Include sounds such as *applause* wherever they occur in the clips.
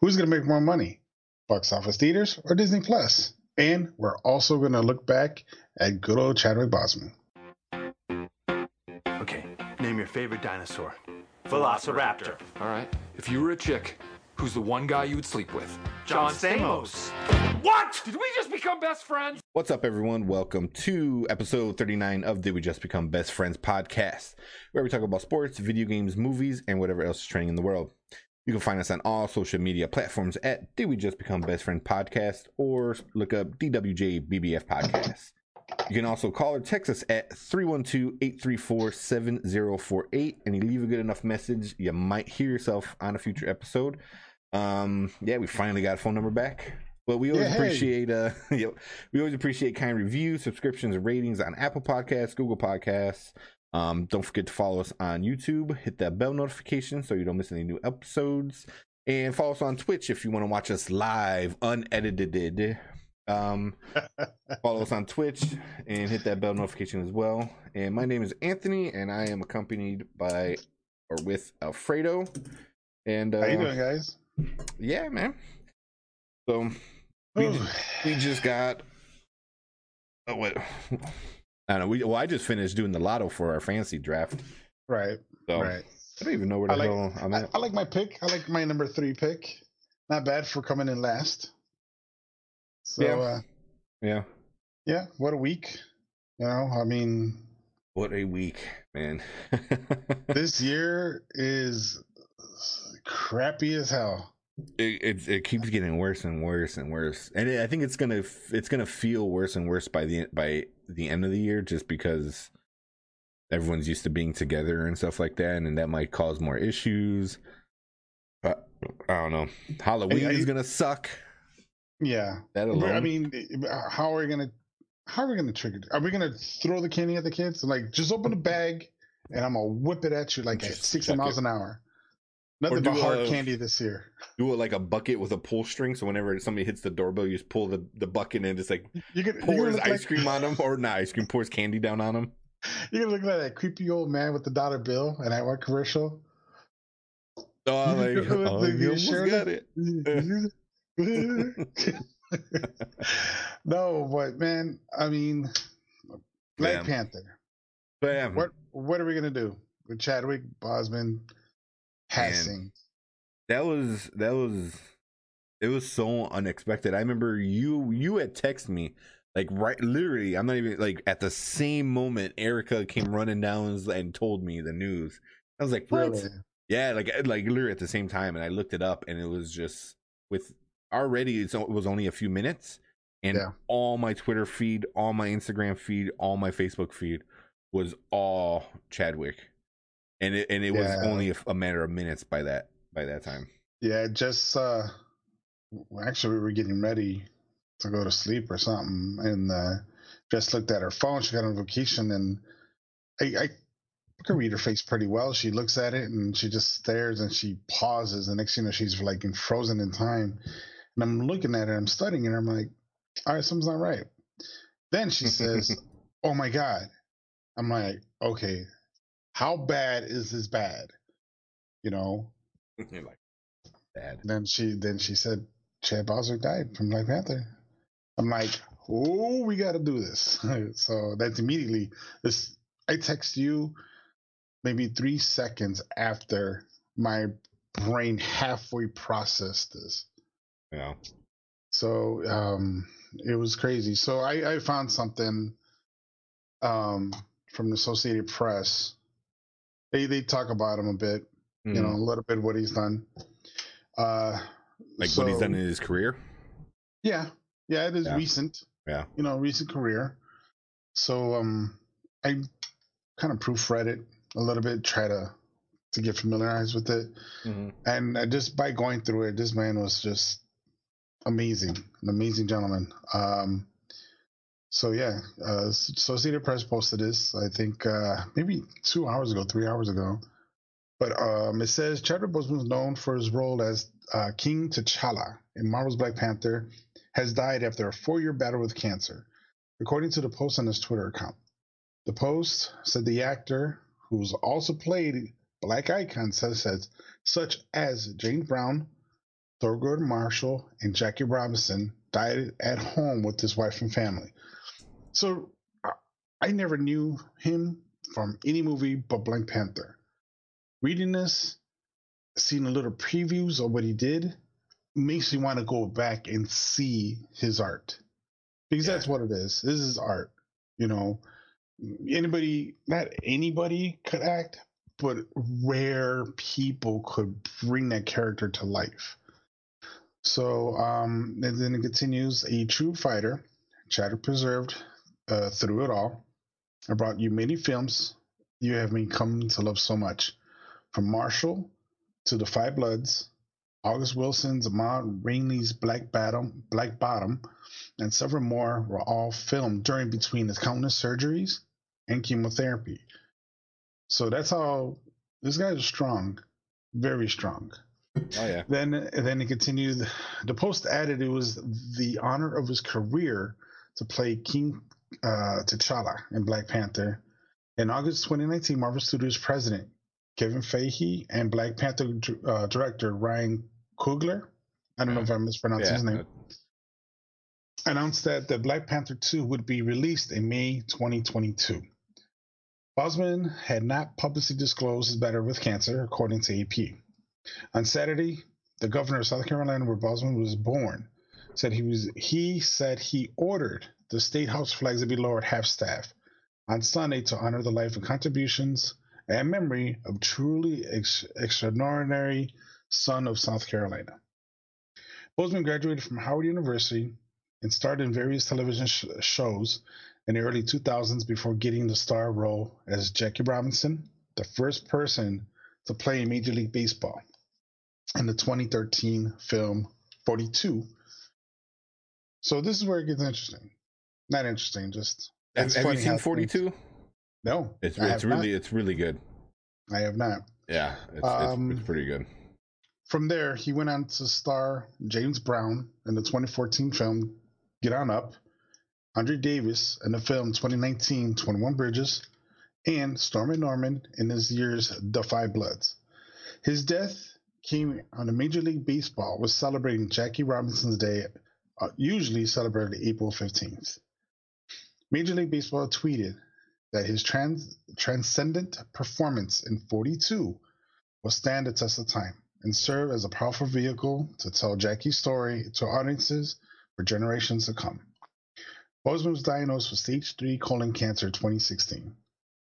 Who's going to make more money, box office theaters or Disney Plus? And we're also going to look back at good old Chadwick Boseman. Okay, name your favorite dinosaur. Velociraptor. All right. If you were a chick, who's the one guy you would sleep with? John Stamos. What? Did we just become best friends? What's up, everyone? Welcome to episode 39 of Did We Just Become Best Friends podcast, where we talk about sports, video games, movies, and whatever else is trending in the world. You can find us on all social media platforms at Did We Just Become Best Friends podcast or look up DWJ BBF podcast. You can also call or text us at 312-834-7048 and you leave a good enough message, you might hear yourself on a future episode. Um, yeah, we finally got a phone number back. But we always Yeah, hey. appreciate uh *laughs* you know, we always appreciate kind reviews, subscriptions, ratings on Apple Podcasts, Google Podcasts. Um, don't forget to follow us on YouTube, hit that bell notification so you don't miss any new episodes. And follow us on Twitch if you want to watch us live, unedited. Um, *laughs* follow us on Twitch and hit that bell notification as well. And my name is Anthony, and I am accompanied by or with Alfredo. And uh, How you doing, guys? yeah, man. So we just, we just got oh what I don't know. We well, I just finished doing the lotto for our fancy draft. right, So right. I don't even know where I like- hell I'm I. I like my pick. I like my number three pick. Not bad for coming in last. So, Yeah. uh, yeah. yeah, what a week. You know, I mean, What a week, man. *laughs* this year is crappy as hell. It, it it keeps getting worse and worse and worse, and I think it's gonna it's gonna feel worse and worse by the by the end of the year, just because everyone's used to being together and stuff like that, and that might cause more issues. But I don't know. Halloween I- is gonna suck. Yeah. That But, alone. I mean, uh, how are we gonna how are we gonna trigger? Are we gonna throw the candy at the kids? Like, just open the bag and I'm gonna whip it at you like at 60 miles it. an hour. Nothing do but hard a- candy this year. do it like a bucket with a pull string, so whenever somebody hits the doorbell, you just pull the, the bucket and just like You could pours look ice like, cream on them, or not ice cream, pours candy down on them. You can look like that creepy old man with the dollar bill and that one commercial. Oh, *laughs* like, oh, you almost got it. *laughs* no, but man, I mean, Black Panther. Bam. What what are we gonna do with Chadwick Boseman passing? that was that was it was so unexpected. I remember you you had texted me like right literally I'm not even like at the same moment Erica came running down and told me the news. I was like, what? Really? Yeah, like eh, like literally at the same time, and I looked it up, and it was just with already it's, it was only a few minutes, and Yeah. all my Twitter feed, all my Instagram feed, all my Facebook feed was all Chadwick, and it and it was only a, a matter of minutes by that by that time. Yeah, just uh actually we were getting ready to go to sleep or something and uh just looked at her phone, she got a notification and I, I could read her face pretty well. She looks at it and she just stares and she pauses. The next thing you know, she's like in frozen in time. And I'm looking at her, I'm studying her, I'm like, all right, something's not right. Then she says, *laughs* Oh my God. I'm like, okay, how bad is this bad? You know? *laughs* You're like bad. Then she then she said Chad Boswick died from Black Panther. I'm like, oh, we got to do this. *laughs* so that's immediately this. I text you maybe three seconds after my brain halfway processed this. Yeah. So um, it was crazy. So I, I found something um, from the Associated Press. They they talk about him a bit, you know, a Mm. little bit what he's done. Uh, like what he's done in his career. Yeah, yeah, it is Yeah. recent. Yeah. you know, recent career. So um, I kind of proofread it a little bit, try to to get familiarized with it, Mhm. and uh, just by going through it, this man was just amazing, an amazing gentleman. Um, so yeah, uh, Associated Press posted this. I think uh, maybe two hours ago, three hours ago. But um, it says Chadwick Boseman known for his role as uh, King T'Challa in Marvel's Black Panther, has died after a four-year battle with cancer, according to the post on his Twitter account. The post said the actor, who's also played black icons such as such as James Brown, Thurgood Marshall and Jackie Robinson died at home with his wife and family. So I, never knew him from any movie but Black Panther. Reading this, seeing a little previews of what he did, makes me want to go back and see his art because Yeah. that's what it is. This is art, you know. Anybody, not anybody could act, but rare people could bring that character to life. So, um, and then it continues a true fighter, chatter preserved uh, through it all. I brought you many films you have me come to love so much. From Marshall to The Five Bloods, August Wilson's Ma Rainey's Black Bottom, Black Bottom, and several more were all filmed during between his countless surgeries and chemotherapy. So that's how this guy is strong, very strong. Oh yeah. Then then he continued. The post added it was the honor of his career to play King uh, T'Challa in Black Panther. In August 2019, Marvel Studios president Kevin Feige and Black Panther uh, director Ryan Coogler, I don't know if I mispronounced Yeah. his name, announced that the Black Panther 2 would be released in May 2022. Boseman had not publicly disclosed his battle with cancer, according to AP. On Saturday, the governor of South Carolina, where Boseman was born, said he was he said he ordered the state house flags will be lowered half staff on Sunday to honor the life and contributions and memory of truly ex- extraordinary son of South Carolina. Boseman graduated from Howard University and starred in various television sh- shows in the early 2000s before getting the star role as Jackie Robinson, the first person to play in Major League Baseball in the 2013 film 42. So this is where it gets interesting. Not interesting, just Have, have you seen Forty Two? No, It's it's really it's really good. I have not. Yeah, it's, Um, it's, it's pretty good. From there, he went on to star James Brown in the 2014 film Get On Up, Andre Davis in the film 2019 21 Bridges, and Stormin' Norman in this year's The Five Bloods. His death came on the Major League Baseball was celebrating Jackie Robinson's Day, uh, usually celebrated April 15th. Major League Baseball tweeted that his trans- transcendent performance in 42 will stand the test of time and serve as a powerful vehicle to tell Jackie's story to audiences for generations to come. Boseman was diagnosed with stage 3 colon cancer in 2016.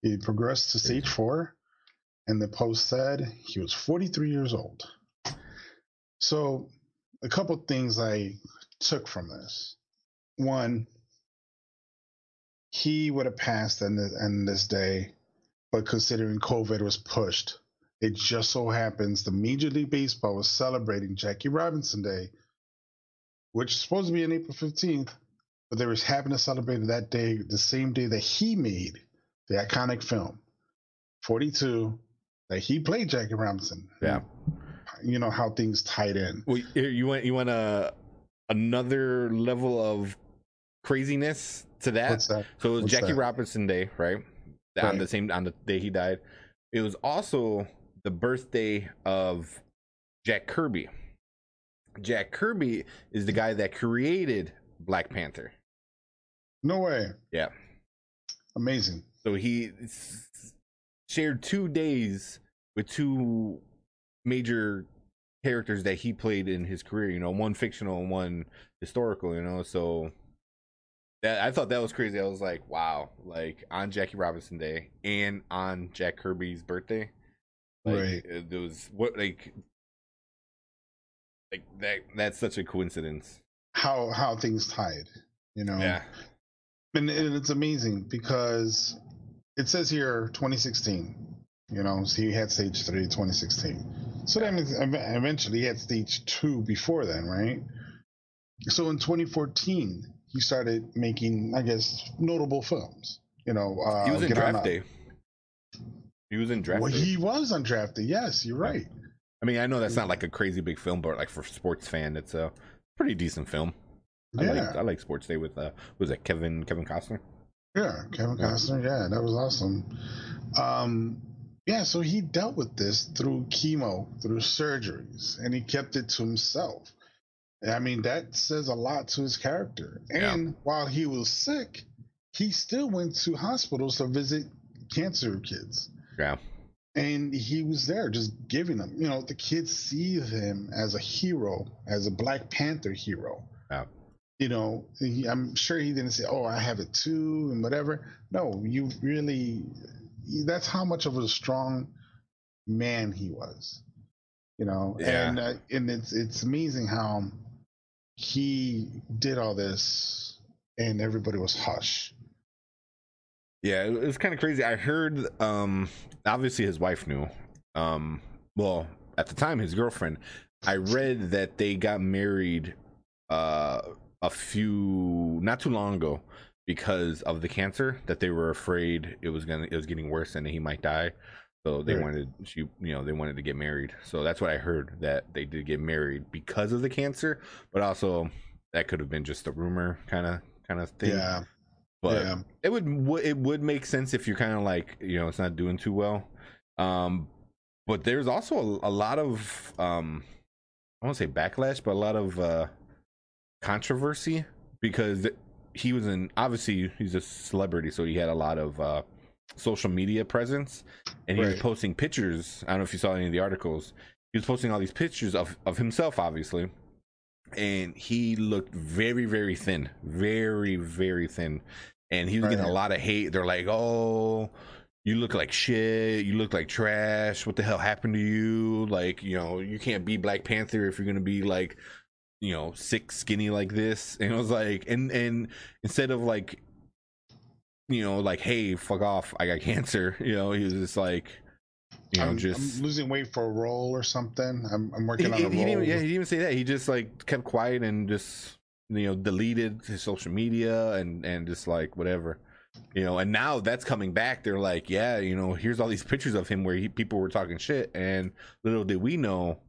He progressed to stage 4, and the post said he was 43 years old. So, a couple things I took from this. One, he would have passed on this, on this day, but considering COVID was pushed, it just so happens the Major League Baseball was celebrating Jackie Robinson Day, which is supposed to be on April 15th, but they was having to celebrate that day, the same day that he made the iconic film 42 that he played Jackie Robinson. Yeah. You know how things tied in. Well, you want you want a another level of craziness to that. That? So it was What's Jackie that? Robinson Day, right? On the same on the day he died. It was also the birthday of Jack Kirby. Jack Kirby is the guy that created Black Panther. No way. Yeah. Amazing. So he shared two days with two major characters that he played in his career. You know, one fictional and one historical. You know, so that I thought that was crazy. I was like, wow, like on Jackie Robinson Day and on Jack Kirby's birthday. Like, Right. Uh, it was what like like that. That's such a coincidence. How how things tied. You know. Yeah. and and it's amazing because it says here 2016 you know so he had stage 3 2016 so that means eventually he had stage 2 before then right so in 2014 he started making i guess notable films you know uh, He was in draft day. He was in draft well day. he was on draft day yes you're right I mean, I know that's not like a crazy big film, but like for sports fan, it's a pretty decent film. I yeah like I like Sports Day with uh was it Kevin Kevin Costner? Yeah, Kevin Costner. Yeah, that was awesome. Um, Yeah, so he dealt with this through chemo, through surgeries, and he kept it to himself. I mean, that says a lot to his character. And Yeah. while he was sick, he still went to hospitals to visit cancer kids. Yeah. And he was there just giving them, you know, the kids see him as a hero, as a Black Panther hero. Yeah. You know, he, I'm sure he didn't say, oh, I have it too, and whatever. No, you really, that's how much of a strong man he was. You know, Yeah. and uh, and it's it's amazing how he did all this, and everybody was hush. Yeah, it was kind of crazy. I heard um obviously his wife knew. Um well, at the time his girlfriend. I read that they got married uh a few not too long ago because of the cancer that they were afraid it was going to it was getting worse and he might die. So they Right. wanted she you know, they wanted to get married. So that's what I heard that they did get married because of the cancer, but also that could have been just a rumor kind of kind of thing. Yeah, But yeah, it would it would make sense if you're kind of like you know it's not doing too well um but there's also a, a lot of um i won't say backlash but a lot of uh controversy because he was in obviously he's a celebrity so he had a lot of uh social media presence and he was posting pictures. I don't know if you saw any of the articles. He was posting all these pictures of of himself obviously. And he looked very very thin. Very very thin. And he was getting a lot of hate. They're like oh you look like shit. You look like trash. What the hell happened to you? Like you know you can't be black panther if you're gonna be like you know sick skinny like this. *laughs* And it was like and and instead of like you know like hey fuck off i got *laughs* cancer you know he was just like you know I'm, just I'm losing weight for a role or something. I'm, I'm working he- on a he role. didn't yeah, he didn't even say that. He just like kept quiet and just you know deleted his social media and and just like whatever, you know. And now that's coming back. They're like, yeah, you know, here's all these pictures of him where he, people were talking shit, and little did we know,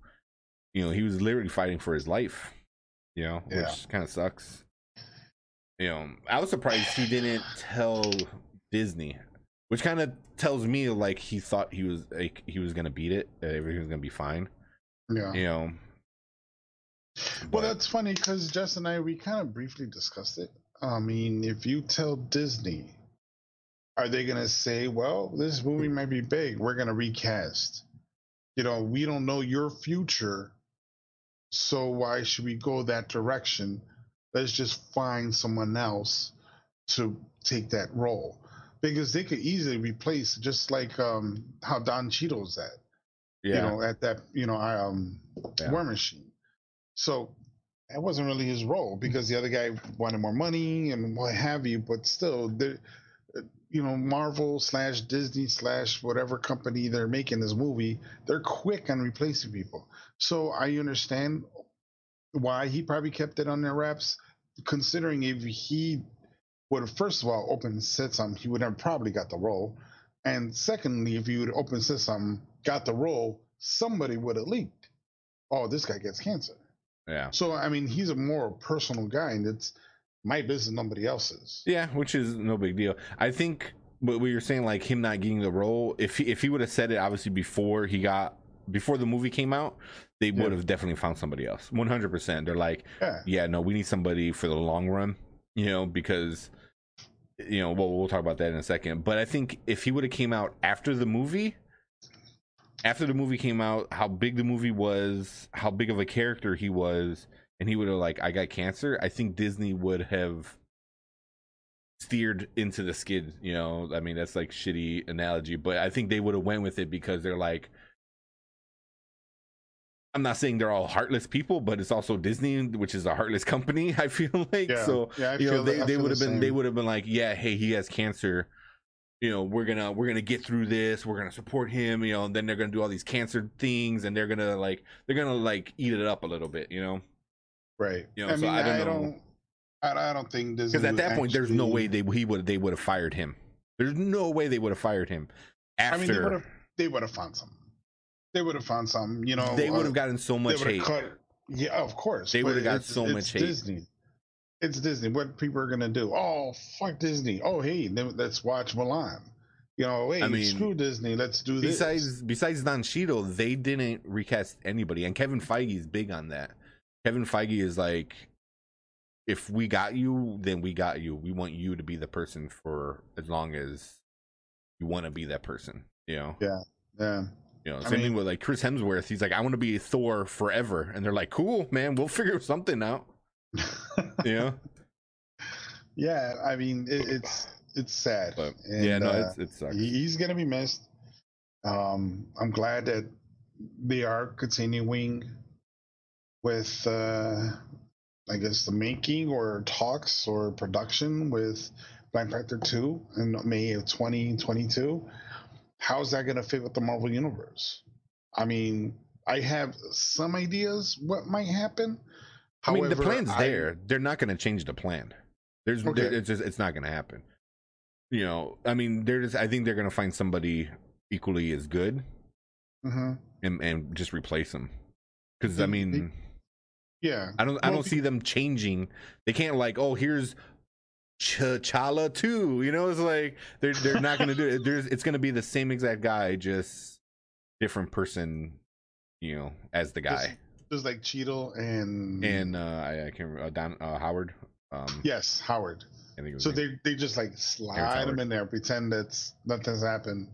you know, he was literally fighting for his life, you know, Yeah. which kind of sucks. You know, I was surprised he didn't tell Disney, which kind of tells me like he thought he was like he was gonna beat it, that everything was gonna be fine yeah. you know. Well, But- that's funny because Jess and I we kind of briefly discussed it. I mean, if you tell Disney, are they gonna say, "Well, this movie might be big. We're gonna recast"? You know, we don't know your future, so why should we go that direction? Let's just find someone else to take that role because they could easily replace, just like um, how Don Cheadle's at yeah, you know, at that, you know, I, um, Yeah. War Machine. So that wasn't really his role because the other guy wanted more money and what have you. But still, the, you know, Marvel slash Disney slash whatever company they're making this movie, they're quick on replacing people. So I understand why he probably kept it on their wraps, considering if he would have first of all opened and said something, he would have probably got the role. And secondly, if you would open and said something, got the role, somebody would have leaked. Oh, this guy gets cancer. yeah, So I mean, he's a more personal guy, and it's my business, nobody else's. yeah, which is no big deal. I think what we were saying, like him not getting the role, if he, if he would have said it obviously before he got before the movie came out, they Yeah. would have definitely found somebody else. One hundred percent. They're like, Yeah, yeah, no, we need somebody for the long run, you know, because you know, well, we'll talk about that in a second. But I think if he would have came out after the movie, after the movie came out, how big the movie was, how big of a character he was, and he would have like, I got cancer. I think Disney would have steered into the skid. You know, I mean, that's like shitty analogy, but I think they would have went with it because they're like. I'm not saying they're all heartless people, but it's also Disney, which is a heartless company. *laughs* I feel like yeah. so yeah, I you know they, they would have the been they would have been like yeah hey he has cancer you know we're gonna we're gonna get through this we're gonna support him you know and then they're gonna do all these cancer things and they're gonna like they're gonna like eat it up a little bit you know right. you know, I so mean, I don't know. don't. I, I don't think Disney. because at that point there's no way they he would they would have fired him there's no way they would have fired him after I mean, they would have. They would have found something. They would have found something. You know, they would uh, have gotten so much hate cut- yeah, of course. They would've got so it's much hate. Disney. It's Disney. What people are gonna do? Oh, fuck Disney. Oh, hey, let's watch Mulan. You know, hey, I mean, screw Disney. Let's do this. besides besides Don Cheadle, they didn't recast anybody, and Kevin Feige is big on that. Kevin Feige is like, if we got you, then we got you. We want you to be the person for as long as you want to be that person. You know. Yeah. yeah. You know, I same thing with like Chris Hemsworth. He's like, I want to be Thor forever, and they're like, cool, man, we'll figure *laughs* something out. *laughs* yeah. yeah, I mean, it, it's it's sad. But And, yeah, no, uh, it's, it sucks. he- he's gonna be missed. Um, I'm glad that they are continuing with, uh, I guess, the making or talks or production with Black Panther 2 in May of 2022. How's that gonna fit with the Marvel Universe? I mean, I have some ideas what might happen. I mean, the plan's I- there. They're not going to change the plan. There's, Okay. there- it's just, it's not going to happen. You know, I mean, there's, I think they're going to find somebody equally as good Mhm. and and just replace them. Because I Be- mean, Yeah. I don't, I Well, don't see them changing. They can't like, oh, here's T'Challa too. You know, it's like they're they're not going to do it. *laughs* There's, it's going to be the same exact guy, just different person. You know, as the guy. Just like Cheadle and and uh, I, I can't remember uh, Don uh, Howard. Um, yes, Howard. I think it was So they they just like slide him in there, pretend that's nothing's happened.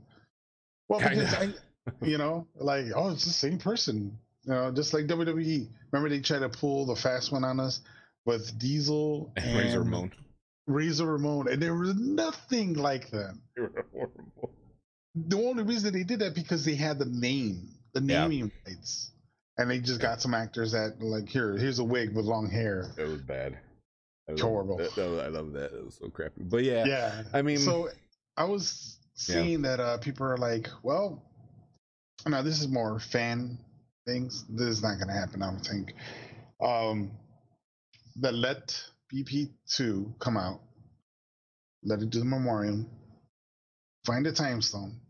Well, Kinda. because I, *laughs* you know, like oh, it's the same person. You know, just like WWE. Remember they tried to pull the fast one on us with Diesel *laughs* and Razor Ramon. Razor Ramon, and there was nothing like them. They were horrible. The only reason they did that because they had the name, the Yeah. naming rights, and they just got some actors that like here, here's a wig with long hair. It was bad. Love- Horrible. that- that- I love that. It was so crappy. But yeah, yeah I mean, so i was Yeah. seeing that uh people are like well now this is more fan things this is not gonna happen i don't think um that let bp2 come out let it do the memoriam find a time stone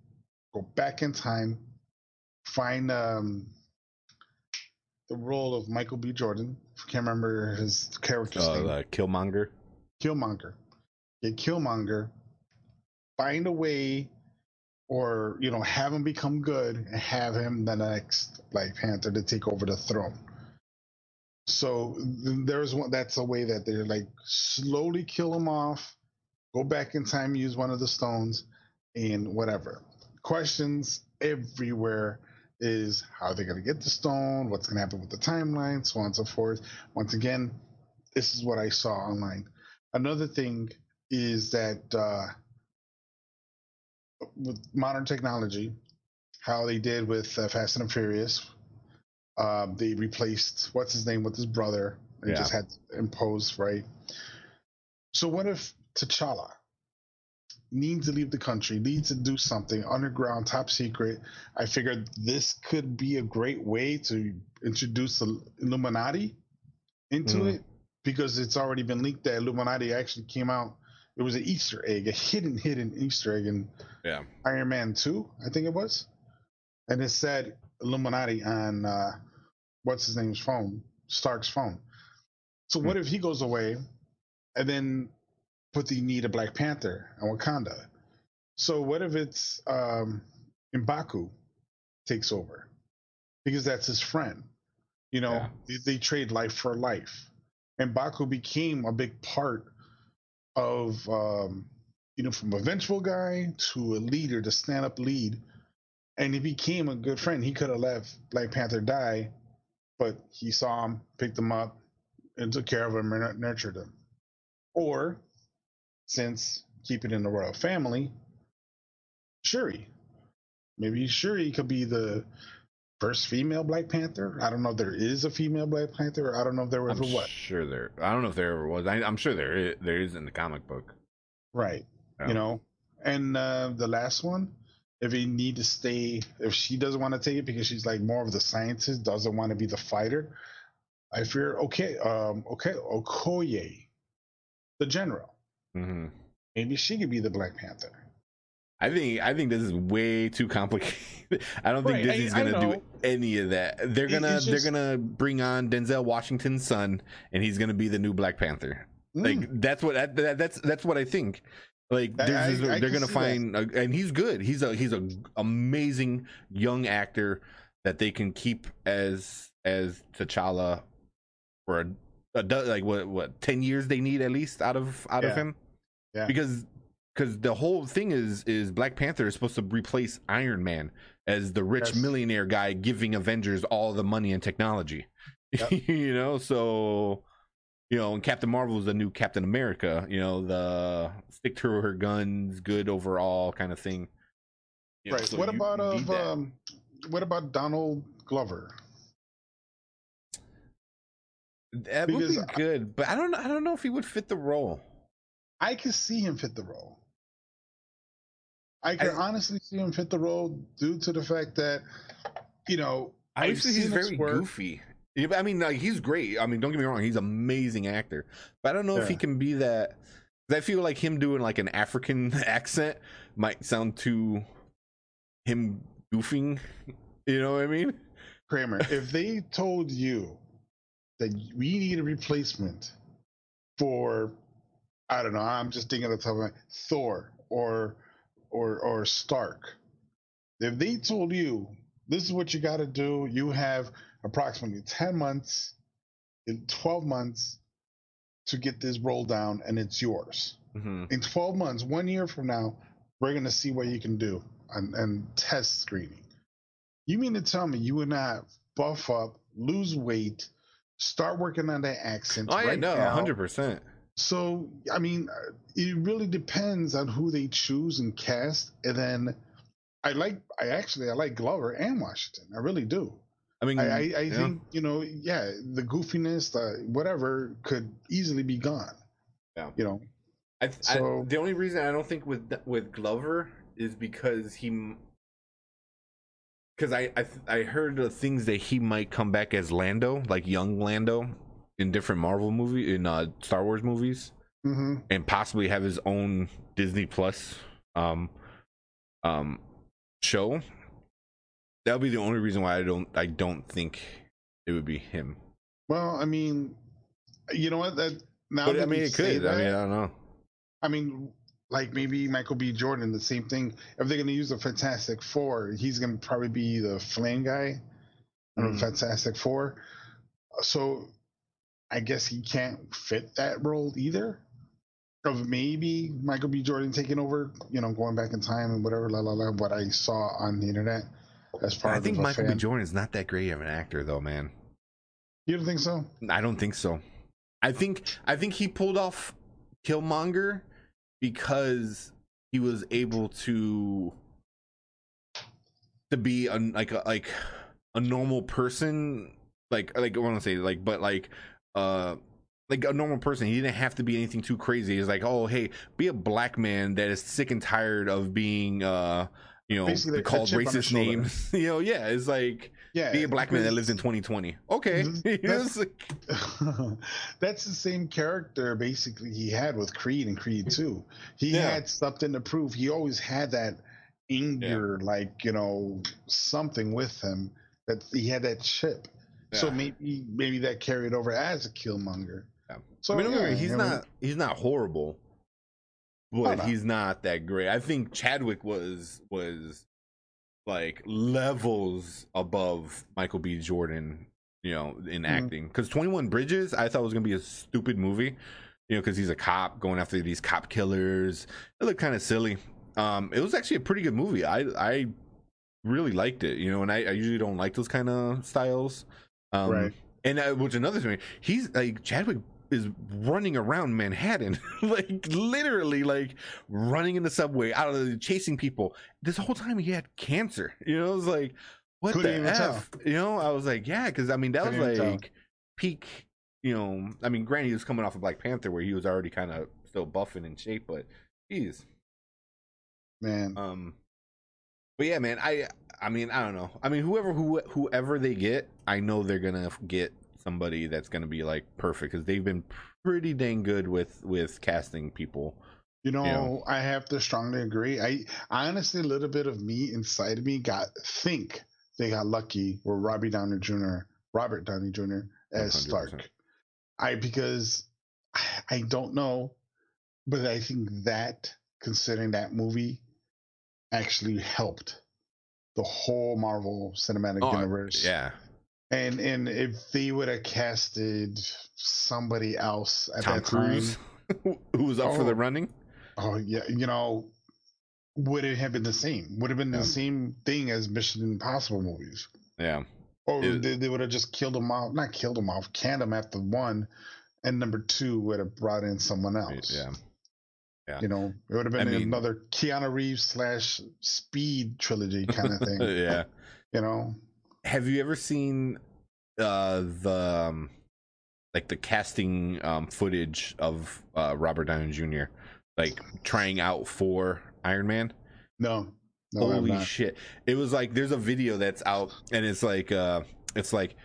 go back in time find um the role of michael b jordan i can't remember his character's uh, name uh, Killmonger. Killmonger. Get Killmonger. Find a way, or you know, have him become good and have him the next Black Panther to take over the throne. So there's one. That's a way that they're like slowly kill them off, go back in time, use one of the stones, and whatever. Questions everywhere is how they're gonna get the stone, what's gonna happen with the timeline, so on and so forth. Once again, this is what I saw online another thing is that uh, with modern technology, how they did with uh, Fast and Furious, um, they replaced what's his name with his brother and Yeah. just had imposed right. So what if T'Challa needs to leave the country, needs to do something underground, top secret? I figured this could be a great way to introduce the Illuminati into Mhm. it because it's already been leaked that Illuminati actually came out. It was an Easter egg, a hidden, hidden Easter egg in Yeah. Iron Man 2, I think it was. And it said Illuminati on uh, what's his name's phone, Stark's phone. So what if he goes away and then put the need a Black Panther and Wakanda? So what if it's um, Mbaku takes over? Because that's his friend. You know, Yeah. they, they trade life for life. Mbaku became a big part of um, you know, from a vengeful guy to a leader, to stand up lead. And he became a good friend. He could have let Black Panther die, but he saw him, picked him up, and took care of him and nurtured him. Or, since keeping in the royal family, Shuri. Maybe Shuri could be the first female Black Panther. I don't know if there is a female Black Panther. I don't know if there I'm ever was. sure there. I don't know if there ever was. I, I'm sure there is, there is in the comic book. Right. Yeah. You know, and uh, the last one, if he need to stay, if she doesn't want to take it because she's like more of the scientist, doesn't want to be the fighter, I fear okay, um, okay, Okoye, the general, hmm maybe she could be the Black Panther. I think I think this is way too complicated. *laughs* I don't think Right, I- Disney's I gonna do any of that. They're gonna just- they're gonna bring on Denzel Washington's son, and he's gonna be the new Black Panther. Mm, Like that's what that, that's that's what I think. Like I- I- just- I they're gonna find, a, and he's good. He's a he's a amazing young actor that they can keep as as T'Challa for a, a like what what ten years they need at least out of out of him. Yeah. Because because the whole thing is is Black Panther is supposed to replace Iron Man as the rich Yes. millionaire guy giving Avengers all the money and technology. *laughs* Yep. you know, so you know, and Captain Marvel is the new Captain America. You know, the stick to her guns, good overall kind of thing. You know, right. so what about of um, what about Donald Glover? that would be because I- good, but I don't. I don't know if he would fit the role. I can see him fit the role. I can I- honestly see him fit the role due to the fact that, you know, I've Obviously, he's very work. goofy. Yeah, I mean, like, he's great. I mean, don't get me wrong, he's an amazing actor. But I don't know if he can be that. I feel like him doing like an African *laughs* accent might sound too him goofing. You know what I mean? Kramer, if they told you that we need a replacement for, I don't know, I'm just thinking of the top of my Thor or or or Stark. If they told you this is what you got to do, you have approximately 10 months, in 12 months to get this rolled down, and it's yours. hmm In 12 months, one year from now, we're going to see what you can do and, and test screening. You mean to tell me you would not buff up, lose weight, start working on that accent? Oh right no, now? hundred percent. So, I mean, uh, it really depends on who they choose and cast. And then I like, I actually, I like Glover and Washington. I really do. I mean, I, I, I yeah. think, you know, yeah, the goofiness, the whatever could easily be gone. Yeah. You know, I, I, So- the only reason I don't think with with Glover is because he, because I I I heard the things that he might come back as Lando, like young Lando, in different Marvel movie in uh, Star Wars movies, hmm and possibly have his own Disney Plus um um show. That would be the only reason why I don't I don't think it would be him. Well, I mean, you know what? That now But I mean, it could. I mean, I don't know. I mean, like maybe Michael B. Jordan, the same thing. If they're going to use the Fantastic Four, he's going to probably be the flame guy on Mhm. the Fantastic Four. So I guess he can't fit that role either. Of maybe Michael B. Jordan taking over, you know, going back in time and whatever, la la la. What I saw on the internet as far I think Michael B. Jordan is not that great of an actor, though, man. You don't think so? I don't think so. I think I think he pulled off Killmonger because he was able to to be a, like a, like a normal person, like like I want to say like, but like uh like a normal person. He didn't have to be anything too crazy. He's like, oh hey, be a black man that is sick and tired of being uh you know Basically, called chip on the racist names. *laughs* you know, yeah, it's like Yeah. be a black man that lives in 2020. Okay, *laughs* Mhm. Know, That's- like- *laughs* That's the same character basically he had with Creed and Creed 2. He Yeah. had something to prove. He always had that anger, like, you know, something with him that he had that chip. So maybe maybe that carried over as a Killmonger. Yeah. So I mean, don't get me yeah, he's not he's not horrible, but Oh, no. he's not that great. I think Chadwick was was like levels above Michael B. Jordan, you know, in Mhm. acting. Because Twenty One Bridges, I thought was gonna be a stupid movie, you know, because he's a cop going after these cop killers. It looked kind of silly. Um, it was actually a pretty good movie. I I really liked it, you know, and I, I usually don't like those kind of styles. Um, Right. And uh, which another thing, he's like Chadwick is running around Manhattan, *laughs* like literally, like running in the subway, out of the chasing people. This whole time he had cancer. *laughs* You know, it was like, what Couldn't the even tell. f? You know, I was like, yeah, because I mean that Couldn't was like peak. You know, I mean, granted, he was coming off of Black Panther where he was already kind of still buffing in shape, but geez, man. um, but yeah, man, I I mean, I don't know. I mean, whoever who whoever they get, I know they're gonna get somebody that's gonna be like perfect because they've been pretty dang good with with casting people. You know. I have to strongly agree. I honestly, a little bit of me inside of me got think they got lucky with Robbie Downey Jr., Robert Downey Jr. as 100%. Stark. I because I don't know, but I think that considering that movie actually helped the whole Marvel Cinematic Oh, Universe. Yeah, And and if they would have casted somebody else at Tom that Cruise, time, *laughs* who was up for the Oh. running. oh yeah, you know, would it have been the same? Would have been Yeah. the same thing as Mission Impossible movies. Yeah, Or they, they would have just killed him off, not killed him off, canned him after one, and number two would have brought in someone else. yeah. Yeah. You know, it would have I been mean- another Keanu Reeves slash Speed trilogy kind of *laughs* thing. yeah. You know, Have you ever seen uh the um, like the casting um footage of uh Robert Downey Jr. like trying out for Iron Man? no, no, Holy shit. It was like there's a video that's out and it's like uh it's like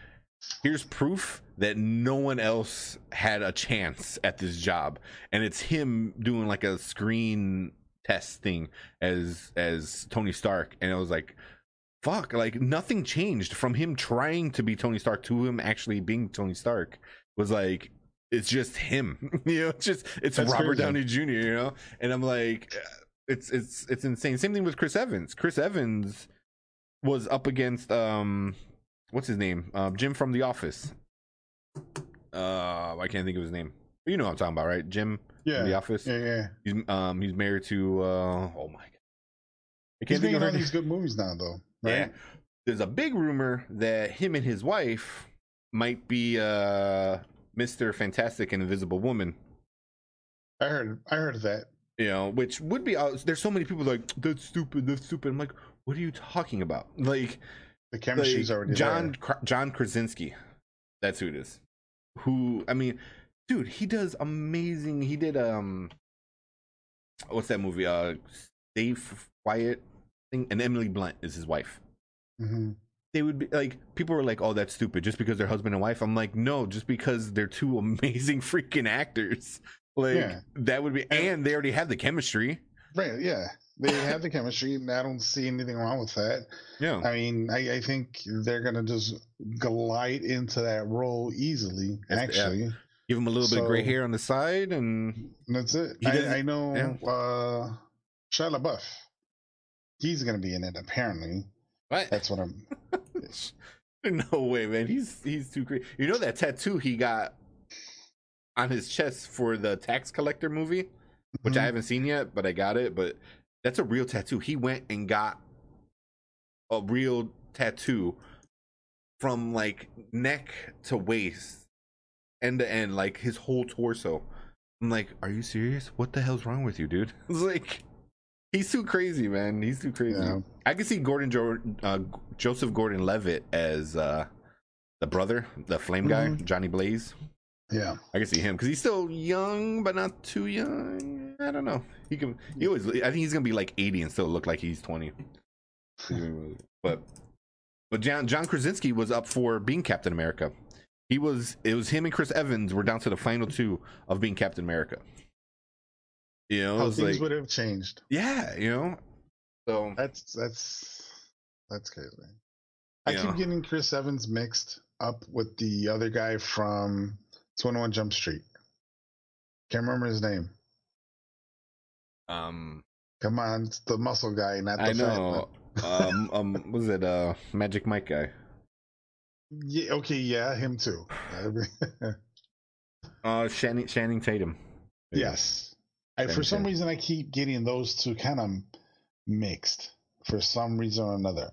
here's proof that no one else had a chance at this job and it's him doing like a screen test thing as as Tony Stark and it was like fuck like nothing changed from him trying to be Tony Stark to him actually being Tony Stark was like it's just him *laughs* you know it's just it's That's Robert crazy. Downey Jr. you know? And I'm like it's it's it's insane. Same thing with Chris Evans. Chris Evans was up against um what's his name? Um Jim from The Office. Uh I can't think of his name. You know what I'm talking about right? Jim Yeah, from The Office? Yeah, yeah. he's um he's married to uh oh my god. I can't think making of all these good movies now, though. Right? yeah. There's a big rumor that him and his wife might be uh Mr. Fantastic and Invisible Woman. I heard, I heard that. You know, which would be uh, there's so many people like that's stupid, that's stupid. I'm like, what are you talking about? Like, The chemistry's like, already John there. John Krasinski. That's who it is. Who I mean, dude, he does amazing. He did um what's that movie? Uh Safe Quiet thing and Emily Blunt is his wife. hmm they would be like people were like oh that's stupid just because they're husband and wife i'm like no just because they're two *laughs* amazing freaking actors like Yeah. that would be and they already have the chemistry Right? Yeah, they *laughs* have the chemistry, and I don't see anything wrong with that. yeah I mean, I, I think they're gonna just glide into that role easily. That's-. Actually, give him a little bit of gray hair on the side and And that's it. I, I know yeah. uh Shia LaBeouf. He's gonna be in it apparently. what That's what I'm *laughs* no way man he's he's too crazy you know that tattoo he got on his chest for the tax collector movie which I Mhm. haven't seen yet, but I got it. But that's a real tattoo. He went and got a real tattoo from like neck to waist, end to end, like his whole torso. I'm like, are you serious? What the hell's wrong with you, dude? *laughs* It's like he's too crazy, man. He's too crazy. Yeah. I can see Gordon jo- uh, Joseph Gordon Levitt as uh, the brother, the flame guy, Mhm. Johnny Blaze. yeah. I can see him because he's still young, but not too young. I don't know. He can. He always. I think he's gonna be like eighty and still look like he's twenty. but but John John Krasinski was up for being Captain America. He was. It was him and Chris Evans were down to the final two of being Captain America. You know, How things like would have changed. yeah, you know. So That's that's that's crazy. I keep getting Chris Evans mixed up with the other guy from Twenty One Jump Street. Can't remember his name. um, Come on, it's the muscle guy, not the I know. um, *laughs* um, was it uh Magic Mike guy? Yeah, okay, yeah, him too. *sighs* *laughs* Uh, Channing Channing Tatum. yes. I, for some reason, I keep getting those two kind of mixed for some reason or another.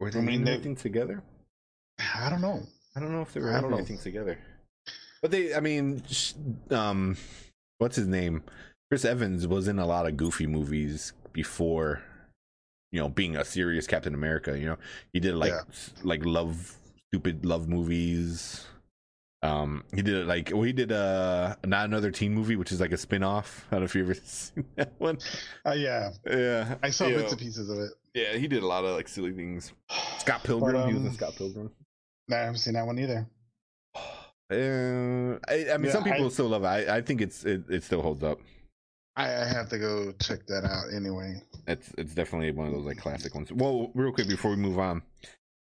Were they I mean, they- anything together? I don't know. I don't know if they were know. anything together. But they, I mean, um, what's his name? Chris Evans was in a lot of goofy movies before, you know, being a serious Captain America. You know, he did like Yeah. like love, stupid love movies. Um, he did it like well, he did uh not another teen movie, which is like a spin off. I don't know if you ever *laughs* seen that one. Uh, yeah, Yeah, I saw you bits know, and pieces of it. Yeah, he did a lot of like silly things. *sighs* Scott Pilgrim, But, he was in um, Scott Pilgrim. No, I haven't seen that one either. *sighs* Uh, I, I mean, Yeah, some people I- still love it. I, I think it's it, it still holds up. I, I have to go check that out anyway. It's it's definitely one of those like classic ones. Well, real quick before we move on,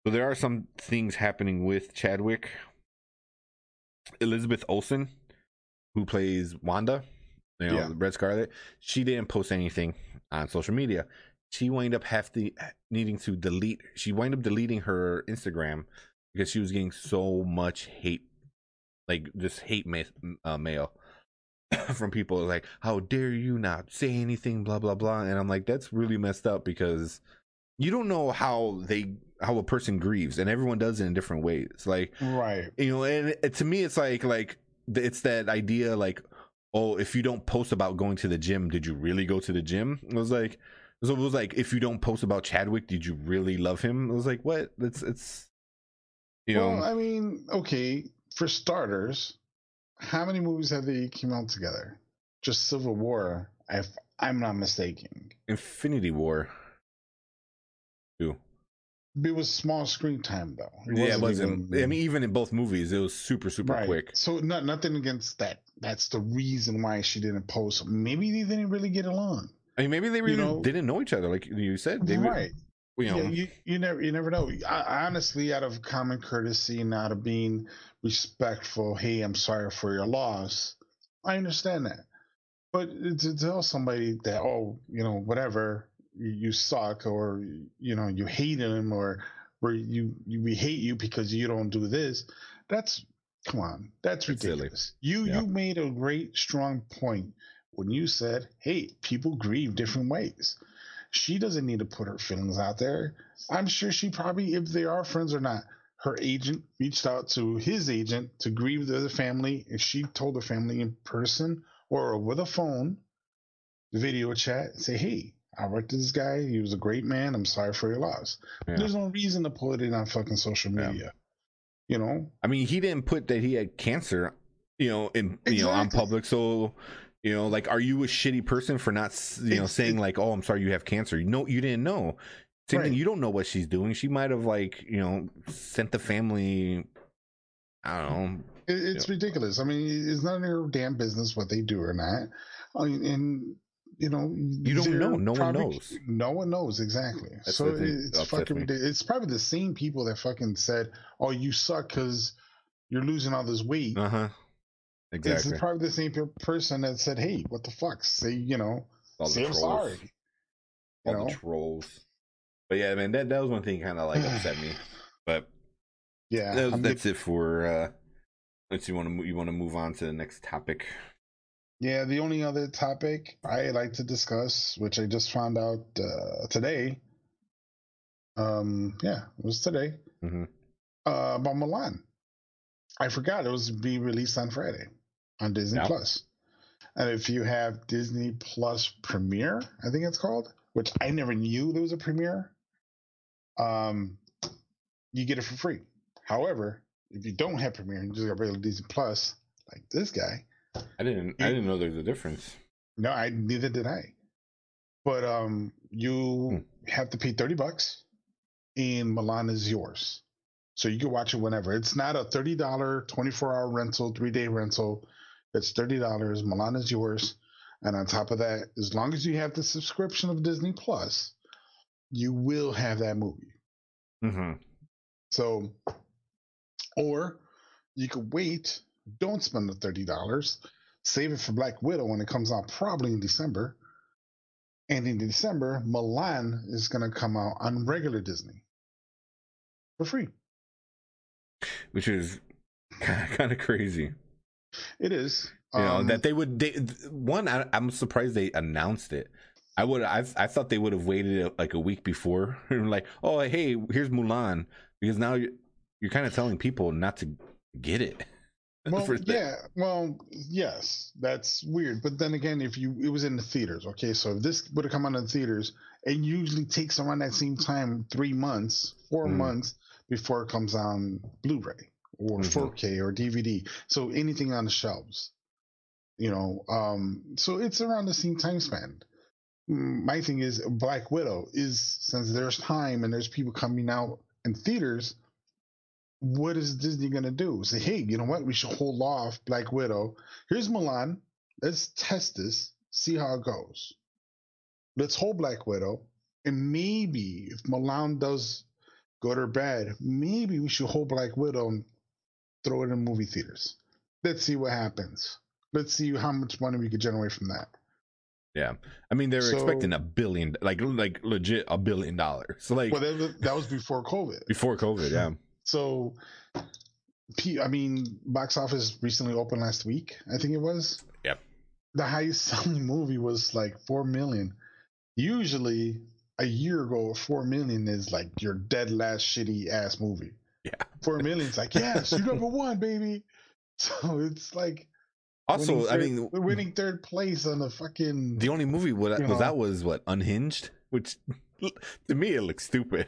so there are some things happening with Chadwick. Elizabeth Olsen, who plays Wanda, you know, Yeah. Red Scarlet. She didn't post anything on social media. She wound up have to needing to delete. She wound up deleting her Instagram because she was getting so much hate, like just hate ma- uh, mail *coughs* from people like, "How dare you not say anything?" Blah blah blah. And I'm like, that's really messed up because you don't know how they how a person grieves, and everyone does it in different ways. Like Right. you know and it, to me it's like like it's that idea like oh if you don't post about going to the gym did you really go to the gym it was like so it was like if you don't post about chadwick did you really love him it was like what it's it's you know well, I mean, okay, for starters, how many movies have they came out together? Just Civil War, if I'm not mistaken. infinity war It was small screen time though. yeah it wasn't even- i mean even in both movies it was super super right. quick So not nothing against that. That's the reason why she didn't post. Maybe they didn't really get along. i mean maybe they really know- didn't know each other like you said they were- right. you know yeah, you, you never you never know. I, honestly, out of common courtesy and out of being respectful, hey, I'm sorry for your loss. I understand that, but to tell somebody that oh, you know, whatever, you, suck, or you know, you hate him, or or you, you we hate you because you don't do this. That's come on, that's ridiculous. You Yeah. you made a great strong point when you said, hey, people grieve different ways she doesn't need to put her feelings out there. I'm sure she probably, if they are friends or not, her agent reached out to his agent to grieve the other family, and she told the family in person or over the phone, video chat, say, "Hey, I worked with this guy. He was a great man. I'm sorry for your loss." Yeah. There's no reason to put it on fucking social Yeah. media. You know, I mean, he didn't put that he had cancer, you know, in you know on public. So, you know, like, are you a shitty person for not, you know, It's- saying it- like, "Oh, I'm sorry, you have cancer." You know, you didn't know. Same thing. You don't know what she's doing. She might have like, you know, sent the family. I don't know. It, it's ridiculous. I mean, it's none of your damn business what they do or not. I mean, and you know, You don't know. No one knows. No one knows exactly. That's so it's fucking ridiculous. It's probably the same people that fucking said, "Oh, you suck because you're losing all this weight." Uh huh. Exactly. It's probably the same pe- person that said, "Hey, what the fuck? Say, you know, All the say I'm trolls. sorry." You All know? the trolls. But yeah, man, that that was one thing kind of like upset me. *sighs* But Yeah, that was, that's it for. uh Let's you want to you want to move on to the next topic. Yeah, the only other topic I like to discuss, which I just found out uh, today, um, yeah, it was today, Mhm. uh, about Mulan. I forgot it was be released on Friday on Disney. Plus. And if you have Disney Plus Premiere, I think it's called, which I never knew there was a premiere, um, you get it for free. However, if you don't have Premiere and you just got regular Disney Plus, like this guy, I didn't I didn't know there's a difference. no, I neither did I. But um, you have to pay thirty bucks, and Mulan is yours, so you can watch it whenever. It's not a thirty dollar twenty four hour rental, three day rental. It's thirty dollars. Mulan is yours, and on top of that, as long as you have the subscription of Disney Plus, you will have that movie. Mm-hmm. So, or you could wait, don't spend the thirty dollars, save it for Black Widow when it comes out probably in December. And in December, Mulan is going to come out on regular Disney for free. Which is kind of crazy. It is. You know Um, that they would. They, one, I, I'm surprised they announced it. I would. I I thought they would have waited uh, like a week before, *laughs* like, oh hey, here's Mulan, because now you're you're kind of telling people not to get it. *laughs* *laughs* Well, yeah. Well, yes, that's weird. But then again, if you it was in the theaters, okay. So if this would have come out in the theaters, it usually takes around that same time, three months, four Mm. months before it comes on Blu-ray or Mhm. 4K or DVD. So anything on the shelves, you know. Um, so it's around the same time span. Mm, My thing is Black Widow is since there's time and there's people coming out in theaters what is Disney gonna do? Say, hey, you know what? We should hold off Black Widow. Here's Mulan. Let's test this, see how it goes. Let's hold Black Widow, and maybe if Mulan does good or bad, maybe we should hold Black Widow and throw it in movie theaters. Let's see what happens. let's see how much money we could generate from that. Yeah, I mean they were So- expecting a billion, like like legit a billion dollars. Like Well, that was before COVID. before COVID, yeah. So, I mean, box office recently opened last week. I think it was. Yep. The highest *laughs* selling movie was like four million. Usually, a year ago, four million is like your dead last shitty ass movie. Yeah. Four million is like yes, you're number *laughs* one, baby. So it's like Also, winning I mean, we're winning third place on the fucking. the only movie what was know. that was what Unhinged, which *laughs* to me it looks stupid.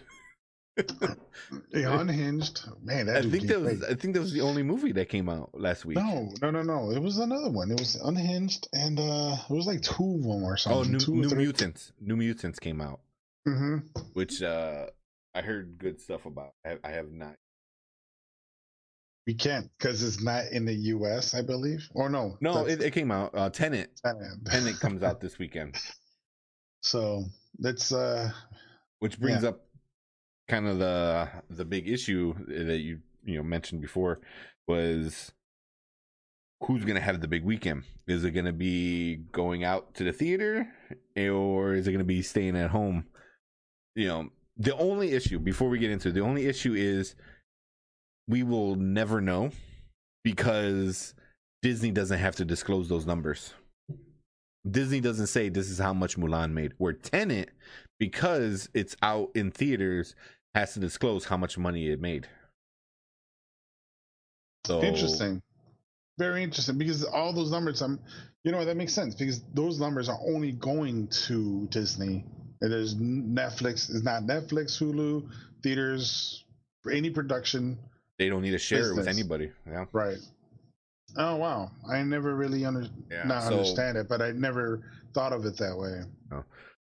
Yeah, unhinged. Man, that I think that was great. I think that was the only movie that came out last week. No, no, no, no. It was another one. It was unhinged, and uh it was like two of them or something. Oh, New, two New. Mutants. New Mutants came out, hmm which uh I heard good stuff about. I, I have not. We can't because it's not in the U.S. I believe. Or no, No, it, it came out. Uh, Tenant. Tenet. Tenet comes out *laughs* this weekend, So that's uh which brings up kind of the the big issue that you you know mentioned before was who's going to have the big weekend? Is it going to be going out to the theater or is it going to be staying at home? You know, the only issue before we get into it, the only issue is we will never know because Disney doesn't have to disclose those numbers. Disney doesn't say this is how much Mulan made. Where Tenant, because it's out in theaters, has to disclose how much money it made. So interesting. Very interesting because all those numbers, I'm, you know, that makes sense because those numbers are only going to Disney. It is Netflix. It's not Netflix, Hulu, theaters, any production. They don't need to share it with anybody. Yeah. Right. Oh wow! I never really under Yeah, not so- understand it, but I never thought of it that way. Oh.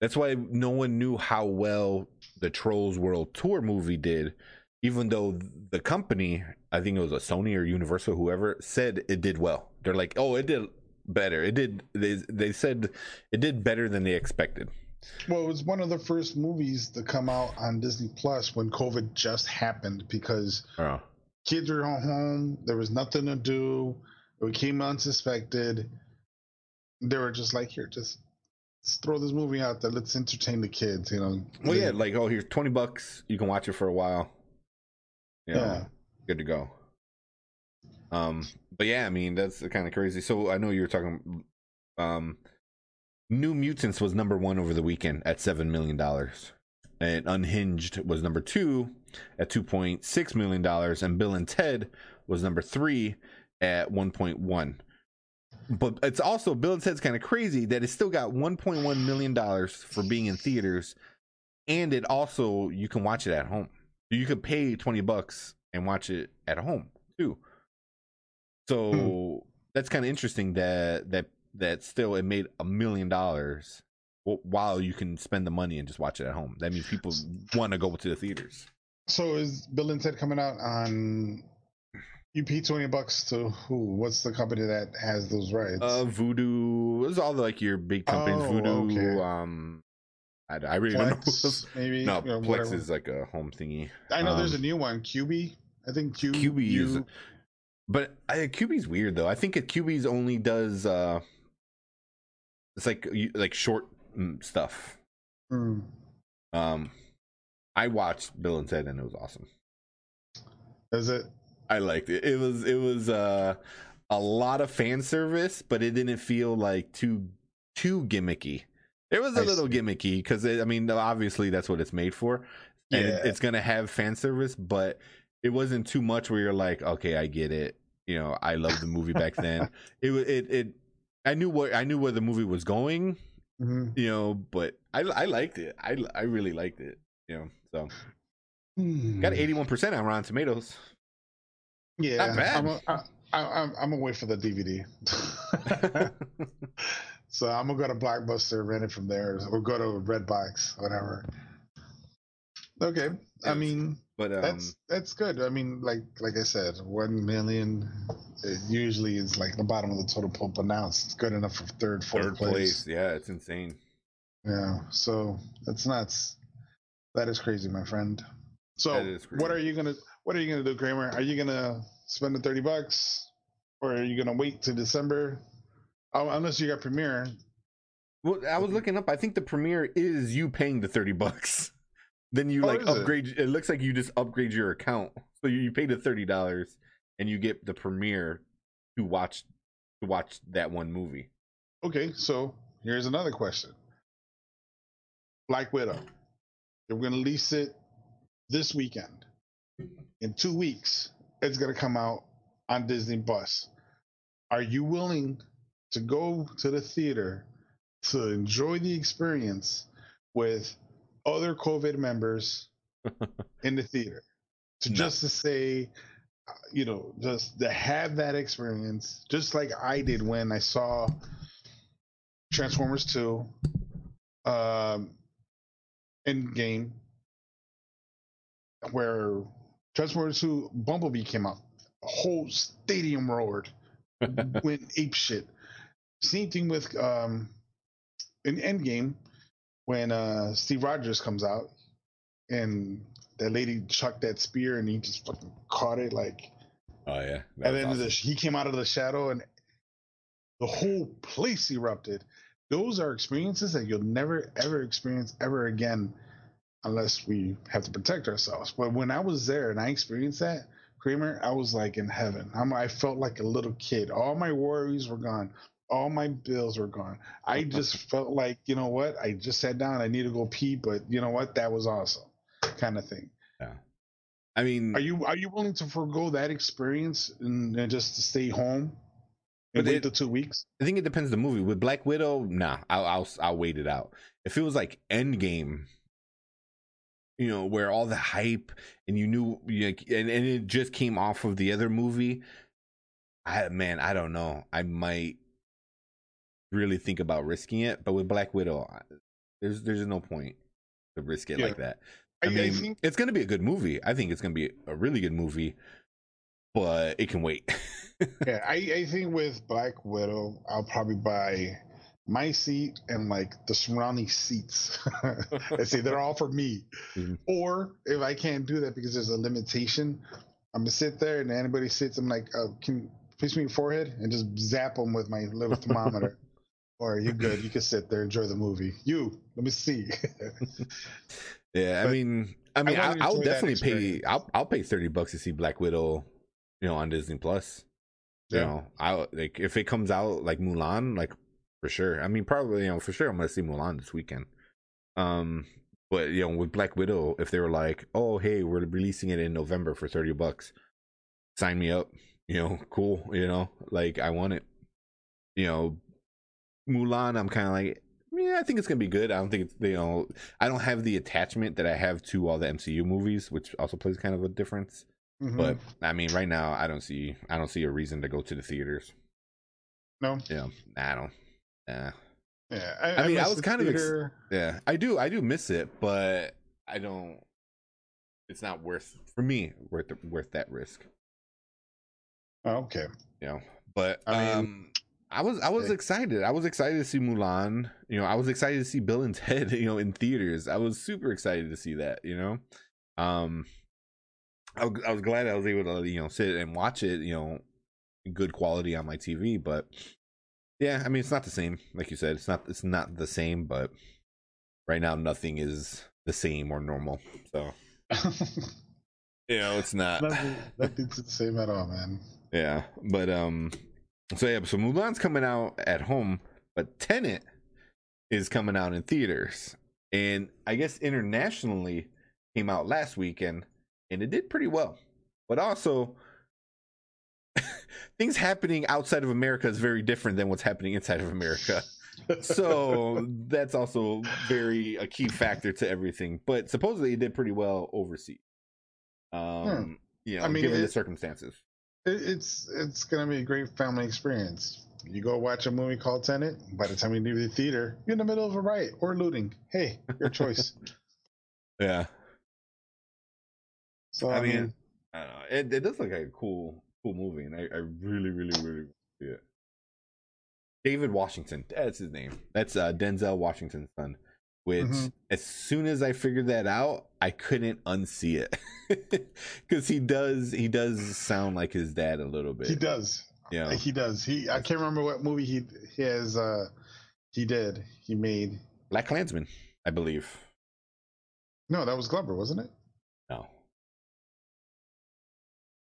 That's why no one knew how well the Trolls World Tour movie did, even though the company, I think it was a Sony or Universal, whoever, said it did well. They're like, oh, it did better. It did. They they said it did better than they expected. Well, it was one of the first movies to come out on Disney Plus when COVID just happened because Oh. kids were home. There was nothing to do. It came unsuspected. They were just like, here, just, just throw this movie out there. Let's entertain the kids. You know. Well, yeah, like oh, here's twenty bucks. You can watch it for a while. You know, Yeah. good to go. Um, but yeah, I mean that's kind of crazy. So I know you were talking. Um, New Mutants was number one over the weekend at seven million dollars, and Unhinged was number two at two point six million dollars, and Bill and Ted was number three at one point one. But it's also Bill and Ted's kind of crazy that it still got one point one million dollars for being in theaters, and it also you can watch it at home. You could pay twenty bucks and watch it at home too. So hmm. that's kind of interesting that that that still it made a million dollars wh- while you can spend the money and just watch it at home. That means people want to go to the theaters. So is Bill and Ted coming out on? You pay twenty bucks to who? What's the company that has those rights? Uh, Vudu is all like your big companies. Oh, Vudu, okay. um, I, I really don't know. Plex, *laughs* maybe. No, Plex whatever. is like a home thingy. I know there's a um, new one, Quibi. I think Q. Quibi is, but I, Quibi's weird though. I think it- Quibi's only does uh, it's like like short mm, stuff. Hmm. Um, I watched Bill and Ted and it was awesome. Is it? I liked it. It was it was uh a lot of fan service, but it didn't feel like too too gimmicky. It was a I little see. gimmicky because I mean obviously that's what it's made for, and Yeah. it's gonna have fan service, but it wasn't too much where you're like, okay, I get it. You know, I loved the movie back then. *laughs* It it it I knew what I knew where the movie was going. Mhm. You know, but I I liked it. I I really liked it. You know, so got Hmm. eighty one percent on Rotten Tomatoes. Yeah, Not bad. I'm, a, I, I, I'm, I'm gonna wait for the DVD. *laughs* so I'm gonna go to Blockbuster, rent it from there, or go to Redbox, whatever. Okay, I mean but um, that's that's good. I mean, like like I said, one million it usually is like the bottom of the total pool, but now it's good enough for third, fourth third place. Yeah, it's insane. Yeah, so that's nuts. That is crazy, my friend. So, crazy. what are you gonna What are you gonna do, Kramer? Are you gonna spend the thirty bucks, or are you gonna wait to December? Oh, unless you got Premiere. Well, I was looking up. I think the premiere is you paying the thirty bucks. *laughs* Then you Oh, like is it? upgrade. It? looks like you just upgrade your account, so you, you pay the thirty dollars and you get the premiere to watch to watch that one movie. Okay, so here's another question. Black Widow. They're going to release it this weekend. In two weeks, it's going to come out on Disney Plus. Are you willing to go to the theater to enjoy the experience with other COVID members *laughs* in the theater? To No. just to say, uh, you know, just to have that experience, just like I did when I saw Transformers 2, um, Endgame, where Transformers 2 Bumblebee came out. The whole stadium roared, *laughs* went ape shit. Same thing with um, in Endgame when uh, Steve Rogers comes out and that lady chucked that spear and he just fucking caught it like Oh yeah, and then the, he came out of the shadow and the whole place erupted. Those are experiences that you'll never ever experience ever again unless we have to protect ourselves. But when I was there and I experienced that, Kramer, I was like in heaven. I'm, I felt like a little kid. All my worries were gone. All my bills were gone. I *laughs* just felt like, you know what? I just sat down. I need to go pee, but you know what? That was awesome, kind of thing. Yeah. I mean, Are you are you willing to forego that experience and, and just to stay home and wait it- the two weeks? I think it depends the movie. With Black Widow, nah, I'll I'll I'll wait it out. If it was like Endgame, you know, where all the hype and you knew, like, and and it just came off of the other movie, I man, I don't know. I might really think about risking it. But with Black Widow, there's there's no point to risk it Yeah. like that. I, I, I mean, think it's gonna be a good movie. I think it's gonna be a really good movie, but it can wait. *laughs* yeah, I, I think with Black Widow, I'll probably buy my seat and like the surrounding seats. *laughs* I say they're all for me. Mhm. Or if I can't do that because there's a limitation, I'm gonna sit there and anybody sits, I'm like, uh, can you face me your forehead and just zap them with my little thermometer. *laughs* or you're good. You can sit there, enjoy the movie. You, let me see. *laughs* Yeah, I mean, I mean, I, I'll definitely pay. I'll I'll pay thirty bucks to see Black Widow, you know, on Disney Plus. You know, I like if it comes out like Mulan, like for sure. I mean, probably you know for sure I'm gonna see Mulan this weekend. Um, but you know, with Black Widow, if they were like, oh hey, we're releasing it in November for thirty bucks, sign me up. You know, *laughs* cool. You know, like I want it. You know, Mulan, I'm kind of like, yeah, I think it's gonna be good. I don't think it's you know, I don't have the attachment that I have to all the MCU movies, which also plays kind of a difference. Mhm. But I mean, right now, I don't see, I don't see a reason to go to the theaters. no, Yeah, I don't. Yeah, yeah. I mean, I was the kind of ex- yeah, I do, I do miss it, but I don't. It's not worth for me worth worth that risk. Oh, okay. you know. But I mean- um I was I was Okay. excited. I was excited to see Mulan. You know, I was excited to see Bill and *laughs* Ted, you know, in theaters. I was super excited to see that, you know. Um I was, I was glad I was able to, you know, sit and watch it, you know, good quality on my TV, but yeah, I mean it's not the same. Like you said, it's not it's not the same, but right now nothing is the same or normal. So, *laughs* you know, it's not Nothing, nothing's the same at all, man. Yeah, but um, so yeah, so Mulan's coming out at home, but Tenet is coming out in theaters, and I guess internationally came out last weekend, and it did pretty well. But also, things happening outside of America is very different than what's happening inside of America. *laughs* so that's also very a key factor to everything. But supposedly it did pretty well overseas. Um, you know, I mean, given the circumstances. It, it's it's gonna be a great family experience. You go watch a movie called Tenet. By the time you leave the theater, you're in the middle of a riot or looting. Hey, your *laughs* choice. Yeah. So I mean, I don't know. It, it does look like a cool, cool movie, and I, I really, really, really see it. David Washington, that's his name. That's uh, Denzel Washington's son. Which, Mhm. as soon as I figured that out, I couldn't unsee it *laughs* because he does, he does sound like his dad a little bit. he does. Yeah. he does. He I can't remember what movie he he has. Uh, he did. He made. Black Klansman, I believe. No, that was Glover, wasn't it? No,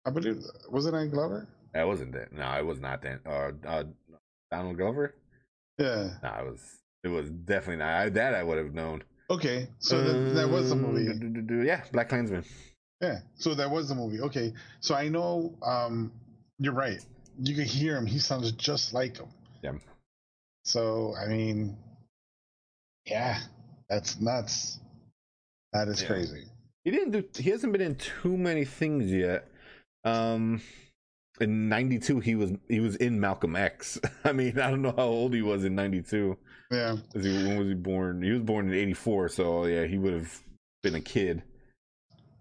I believe. Was it on Glover? that wasn't it. No, it was not that. Uh, uh, Donald Glover. Yeah. No, it was. It was definitely not. I, that I would have known. Okay. So that, that was the Um, movie. do, do, do, Yeah, Black Klansman. Yeah. So that was the movie. Okay. So I know. Um, you're right. You can hear him. He sounds just like him. Yeah. So I mean, yeah, that's nuts. That is Yeah. crazy. He didn't do. He hasn't been in too many things yet. Um, in '92, he was he was in Malcolm X. *laughs* I mean, I don't know how old he was in '92. Yeah. He, when was he born? He was born in '84, so yeah, he would have been a kid.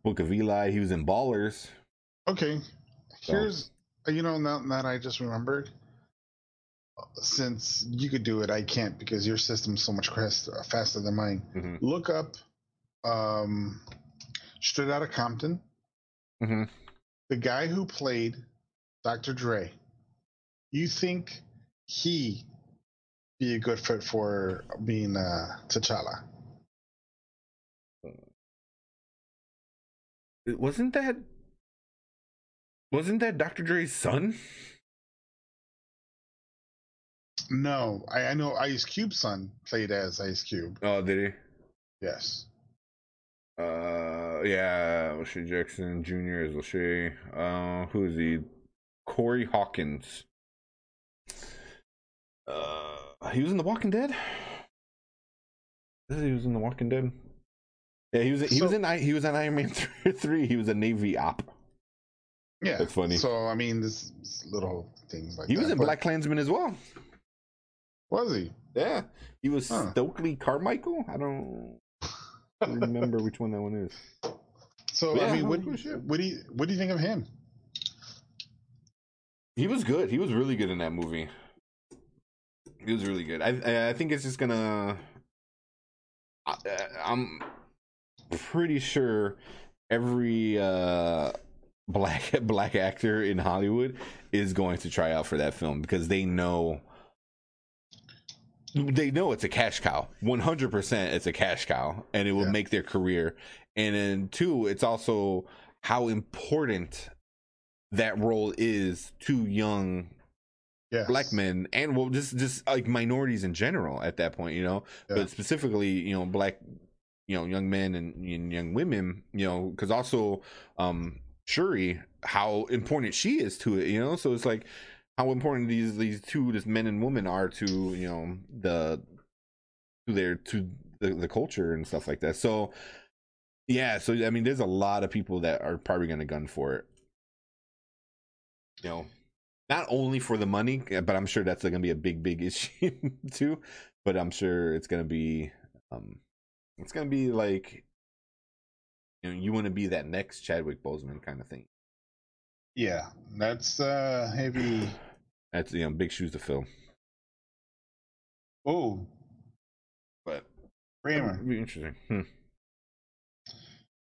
Book of Eli. He was in Ballers. Okay. So- Here's you know now that I just remembered. Since you could do it, I can't because your system's so much faster than mine. Mhm. Look up um, Straight Outta Compton. Mhm. The guy who played Dr. Dre. You think he be a good fit for being uh, T'Challa? It- Wasn't that? Wasn't that Dr. Dre's son? No, I, I know Ice Cube's son played as Ice Cube. Oh, did he? Yes. Uh, yeah, O'Shea Jackson Jr. is O'Shea. Uh, who is he? Corey Hawkins. Uh, he was in The Walking Dead. He was in The Walking Dead. Yeah, he was. He was in. I- He was in Iron Man *laughs* three. He was a Navy op. Yeah, That's funny. So I mean, this, little things like He was in Black Klansman as well. Was he? Yeah, he was Huh. Stokely Carmichael. I don't remember which one that one is. So Yeah, I mean, what, what do you what do you think of him? He was good. He was really good in that movie. He was really good. I I- I think it's just gonna. I, I'm pretty sure every uh, *laughs* black black actor in Hollywood is going to try out for that film because they know they know it's a cash cow. One hundred percent, it's a cash cow, and it will Yeah. make their career. And then two, it's also how important that role is to young Yes. black men and well just just like minorities in general at that point you know Yeah. but specifically you know black you know young men and, and young women you know because also um Shuri how important she is to it you know so it's like how important these these two just men and women are to you know the to their to the, the culture and stuff like that so yeah so i mean there's a lot of people that are probably gonna gun for it you know not only for the money, uh, but I'm sure that's going to be a big, big *laughs* issue too. But I'm sure it's going to be, um, it's going to be like, you know, you want to be that next Chadwick Boseman kind of thing. Yeah, that's uh heavy. That's you know big shoes to fill. Oh, But Kramer. be interesting. Hmm.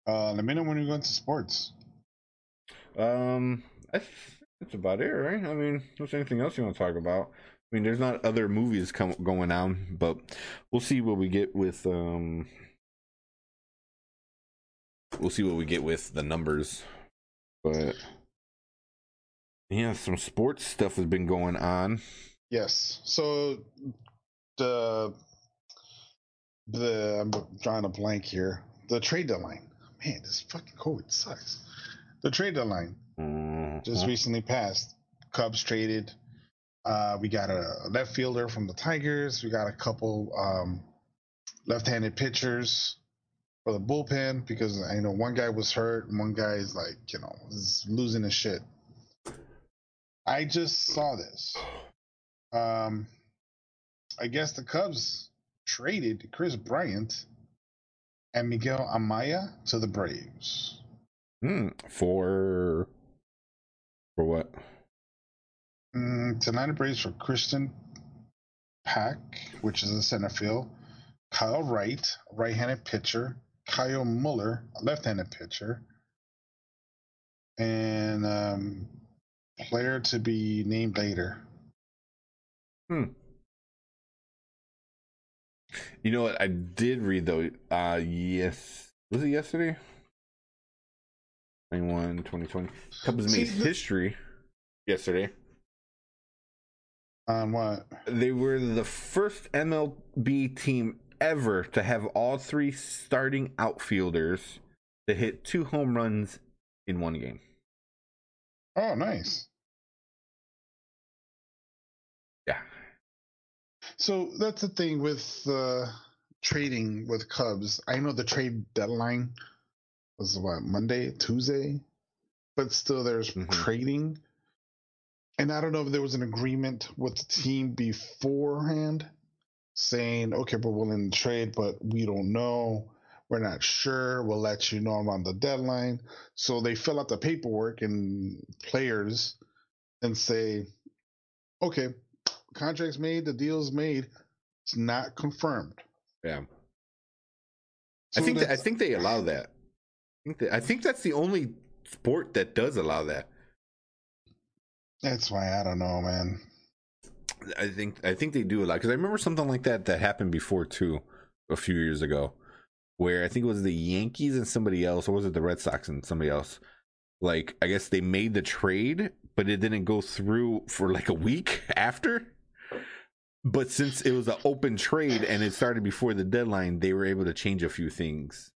Uh, let me know when you go into sports. Um, I think that's about it, right? I mean, there's anything else you want to talk about? I mean, there's not other movies come going on, but we'll see what we get with um. We'll see what we get with the numbers, but yeah, some sports stuff has been going on. Yes. So the the I'm drawing a blank here. The trade deadline. Man, this fucking COVID sucks. The trade deadline just Mhm. recently passed. Cubs traded. Uh, we got a left fielder from the Tigers. We got a couple um, left-handed pitchers for the bullpen because I know one guy was hurt and one guy is like you know is losing his shit. I just saw this. Um, I guess the Cubs traded Kris Bryant and Miguel Amaya to the Braves. Hmm. for for what? Mm, tonight the Braves for Christian Pack, which is a center field, Kyle Wright, right-handed pitcher, Kyle Muller, left-handed pitcher, and um, Player to be named later. Hmm. You know what? I did read though. Uh, yes, was it yesterday? 21, 2020. Cubs made history yesterday. On what? They were the first MLB team ever to have all three starting outfielders to hit two home runs in one game. Oh, nice. Yeah. So that's the thing with uh, trading with Cubs. I know the trade deadline was what Monday, Tuesday, but still there's Mhm. trading. And I don't know if there was an agreement with the team beforehand saying, okay, we're willing to trade, but we don't know. We're not sure. We'll let you know on the deadline. So they fill out the paperwork and players and say, okay, contract's made, the deal's made. It's not confirmed. Yeah. So I think that, I think they allow that. I think, that, I think that's the only sport that does allow that. that's why I don't know, man. I think I think they do a lot because I remember something like that that happened before too, a few years ago, where I think it was the Yankees and somebody else, or was it the Red Sox and somebody else? Like I guess they made the trade, but it didn't go through for like a week *laughs* after. But since it was an open trade and it started before the deadline, they were able to change a few things.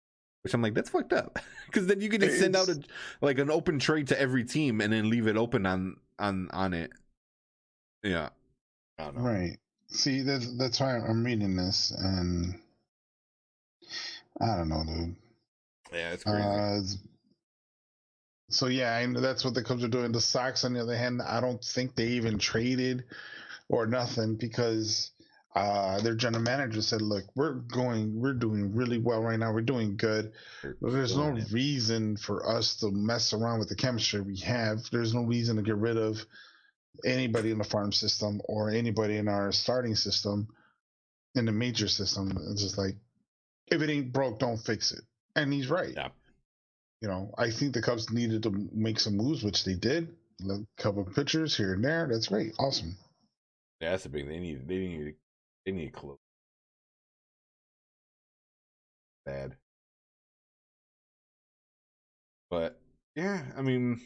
Which I'm like, that's fucked up. *laughs* Because then you can just send out a like an open trade to every team and then leave it open on on on it. Yeah. I don't know. Right. See, that's that's why I'm reading this, and I don't know, dude. Yeah, it's crazy. Uh, so yeah, I know that's what the Cubs are doing. The Sox, on the other hand, I don't think they even traded or nothing because uh, their general manager said, "Look, we're going, we're doing really well right now. We're doing good. There's no reason for us to mess around with the chemistry we have. There's no reason to get rid of anybody in the farm system or anybody in our starting system in the major system. It's just like if it ain't broke, don't fix it. And he's right. Yeah. You know, I think the Cubs needed to make some moves, which they did. A couple of pitchers here and there. That's great. Awesome. Yeah, that's the big. They need. They need. They need close. Bad. But yeah, I mean,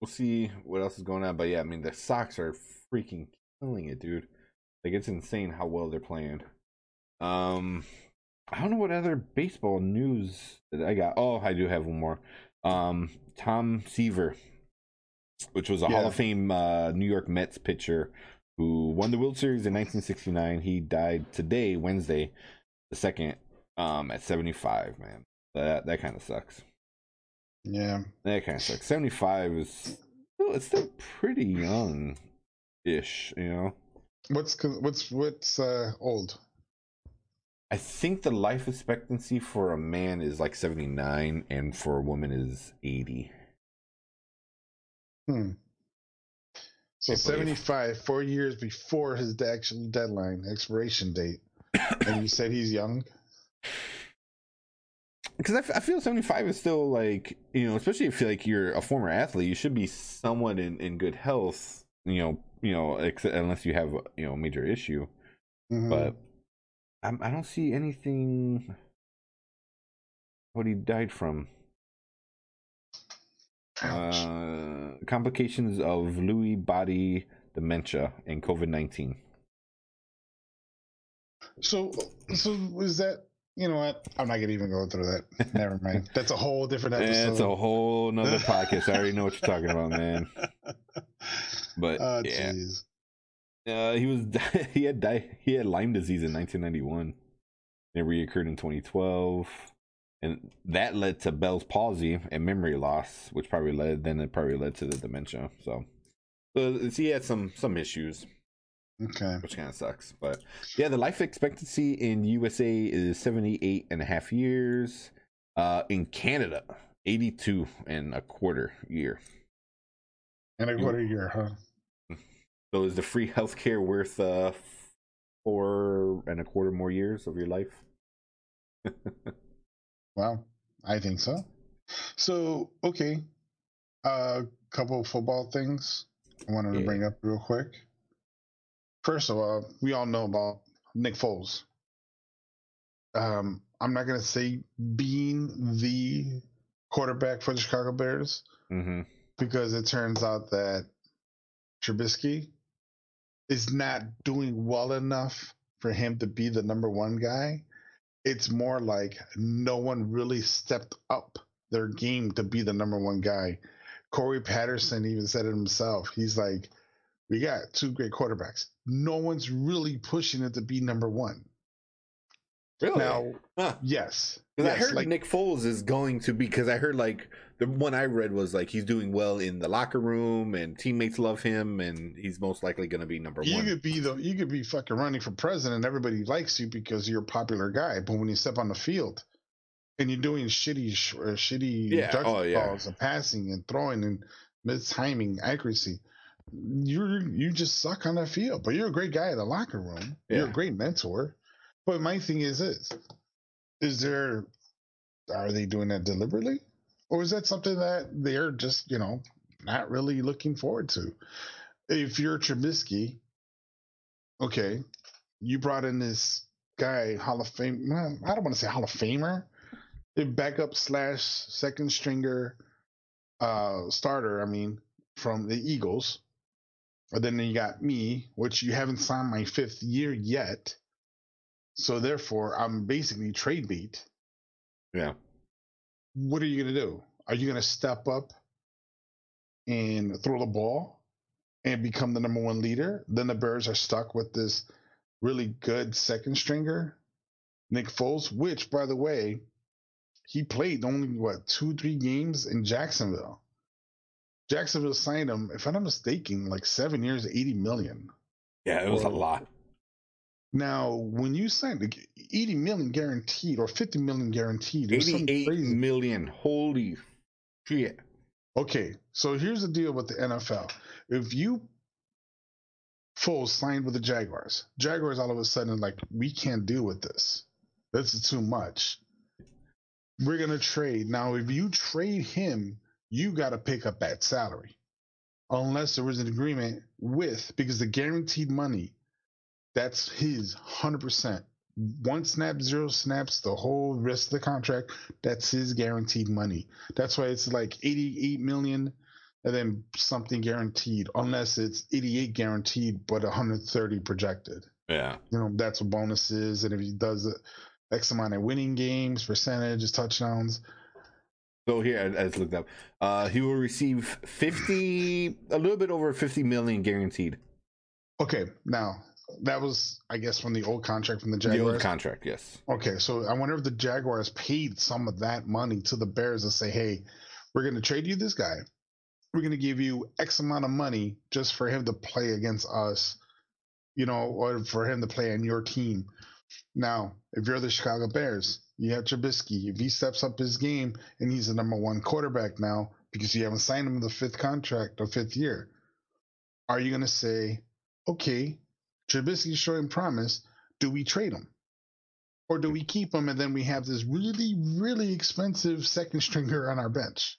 we'll see what else is going on. But yeah, I mean, the Sox are freaking killing it, dude. Like it's insane how well they're playing. Um, I don't know what other baseball news that I got. Oh, I do have one more. Um, Tom Seaver, which was a Hall of Fame uh, New York Mets pitcher who won the World Series in 1969. He died today, Wednesday, the second, um, at 75. Man, that that kind of sucks. Yeah. That kind of sucks. 75 is still, it's still pretty young, ish. You know, What's what's what's uh old? I think the life expectancy for a man is like 79, and for a woman is 80. Hmm. So 75, four years before his actual deadline, expiration date. and you said he's young? *coughs* because I, f- I feel 75 is still like you know especially if you like you're a former athlete you should be somewhat in, in good health you know you know ex- unless you have you know a major issue Mhm. but I'm, i don't see anything what he died from uh complications of lewy body dementia and covid-19 So, so is that you know what? I'm not gonna even go through that. *laughs* Never mind. That's a whole different episode. that's a whole nother podcast i already know what you're talking about man *laughs* but oh, yeah jeez. Uh, he was *laughs* he had di- he had Lyme disease in 1991. It reoccurred in 2012, and that led to Bell's palsy and memory loss, which probably led then it probably led to the dementia. So, so he had some some issues, Okay. which kind of sucks. But yeah, the life expectancy in USA is 78 and a half years. Uh, in Canada, 82 and a quarter year. And a quarter year, huh? So is the free *laughs* healthcare worth uh four and a quarter more years of your life? Wow. I think so. So, okay. A couple of football things. I wanted to bring up real quick. First of all, we all know about Nick Foles. Um, I'm not gonna say being the quarterback for the Chicago Bears Mm-hmm. because it turns out that Trubisky is not doing well enough for him to be the number one guy. It's more like no one really stepped up their game to be the number one guy. Corey Patterson even said it himself. He's like, we got two great quarterbacks. No one's really pushing it to be number one. Really? Now, Huh. yes. Because I heard like, Nick Foles is going to be because I heard like the one I read was like he's doing well in the locker room and teammates love him and he's most likely going to be number you one. You could be the you could be fucking running for president. And everybody likes you because you're a popular guy. But when you step on the field and you're doing shitty, sh- uh, shitty Yeah, oh, yeah. calls and passing and throwing and mistiming accuracy, you're you just suck on that field. But you're a great guy in the locker room. You're a great mentor. But my thing is this: is there are they doing that deliberately, or is that something that they're just you know not really looking forward to? If you're Trubisky, okay, you brought in this guy, Hall of Fame. well, I don't want to say Hall of Famer, backup slash second stringer uh, starter. I mean, from the Eagles. But then you got me, which you haven't signed my fifth year yet. So therefore, I'm basically trade beat. yeah. What are you gonna do? Are you gonna step up and throw the ball and become the number one leader? Then the Bears are stuck with this really good second stringer, Nick Foles, which, by the way, he played only what two, three games in Jacksonville. Jacksonville signed him, if I'm not mistaken, like seven years, eighty million. Yeah, it was a lot. Now, when you signed the 80 million guaranteed or 50 million guaranteed, Eighty-eight crazy. million. Holy shit. Okay, so here's the deal with the NFL. If you Foles signed with the Jaguars, Jaguars all of a sudden like we can't deal with this. This is too much. We're gonna trade now. If you trade him, you got to pick up that salary, unless there was an agreement with because the guaranteed money, that's his hundred percent. One snap, zero snaps, the whole rest of the contract, that's his guaranteed money. That's why it's like 88 million and then something guaranteed, unless it's 88 guaranteed but 130 projected. Yeah. You know, that's what bonuses, and if he does X amount of winning games, percentages, touchdowns. So here, I, I just looked up. Uh, he will receive fifty, a little bit over fifty million guaranteed. Okay, now that was, I guess, from the old contract from the Jaguars. The old contract, yes. Okay, so I wonder if the Jaguars paid some of that money to the Bears to say, hey, we're going to trade you this guy. We're going to give you X amount of money just for him to play against us, you know, or for him to play on your team. Now, if you're the Chicago Bears, you have Trubisky. If he steps up his game and he's the number one quarterback now because you haven't signed him the fifth contract or fifth year, are you going to say, okay, Trubisky's showing promise. Do we trade him? Or do we keep him and then we have this really, really expensive second stringer on our bench?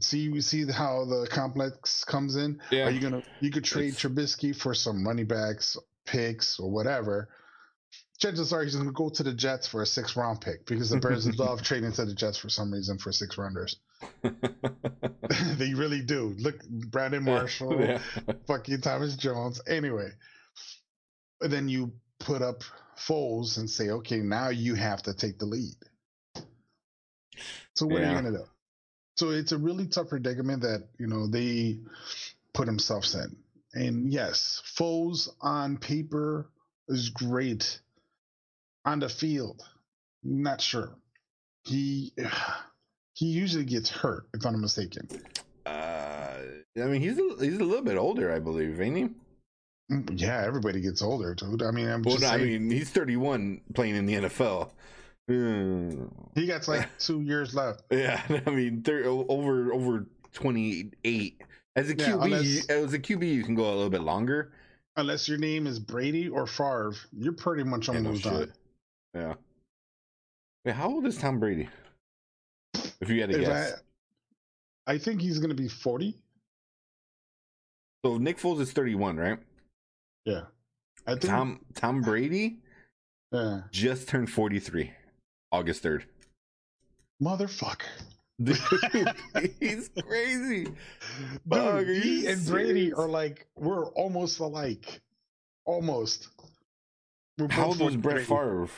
See, we see how the complex comes in. Yeah. Are you gonna? You could trade It's- Trubisky for some running backs, picks, or whatever. Chances are he's gonna go to the Jets for a six round pick because the Bears *laughs* love trading to the Jets for some reason for six rounders. *laughs* *laughs* they really do. Look, Brandon Marshall, Yeah. fucking Thomas Jones. Anyway, then you put up Foles and say, okay, now you have to take the lead. So what are you gonna do? So it's a really tough predicament that you know they put themselves in. And yes, Foles on paper is great. On the field, not sure. He *sighs* he usually gets hurt, if I'm not mistaken. Uh, I mean, he's a, he's a little bit older, I believe, ain't he? Mm, Yeah, everybody gets older, dude. I mean, I'm Well, no, I mean, he's 31 playing in the NFL. Hmm. he got like two years left. Yeah, *laughs* I mean, they're over over 28. As a Yeah, QB, unless- as a QB, you can go a little bit longer. Unless your name is Brady or Favre, you're pretty much Yeah, no almost done. Yeah. Wait, how old is Tom Brady? If you had to If guess. I, I think he's going to be 40. So Nick Foles is 31, right? Yeah. I think. Tom Tom Brady yeah. just turned 43, August 3rd. Motherfucker. Dude, *laughs* he's *laughs* crazy. Dude, he and Brady are like we're almost alike. Almost. We're How old was Brett Brady. Favre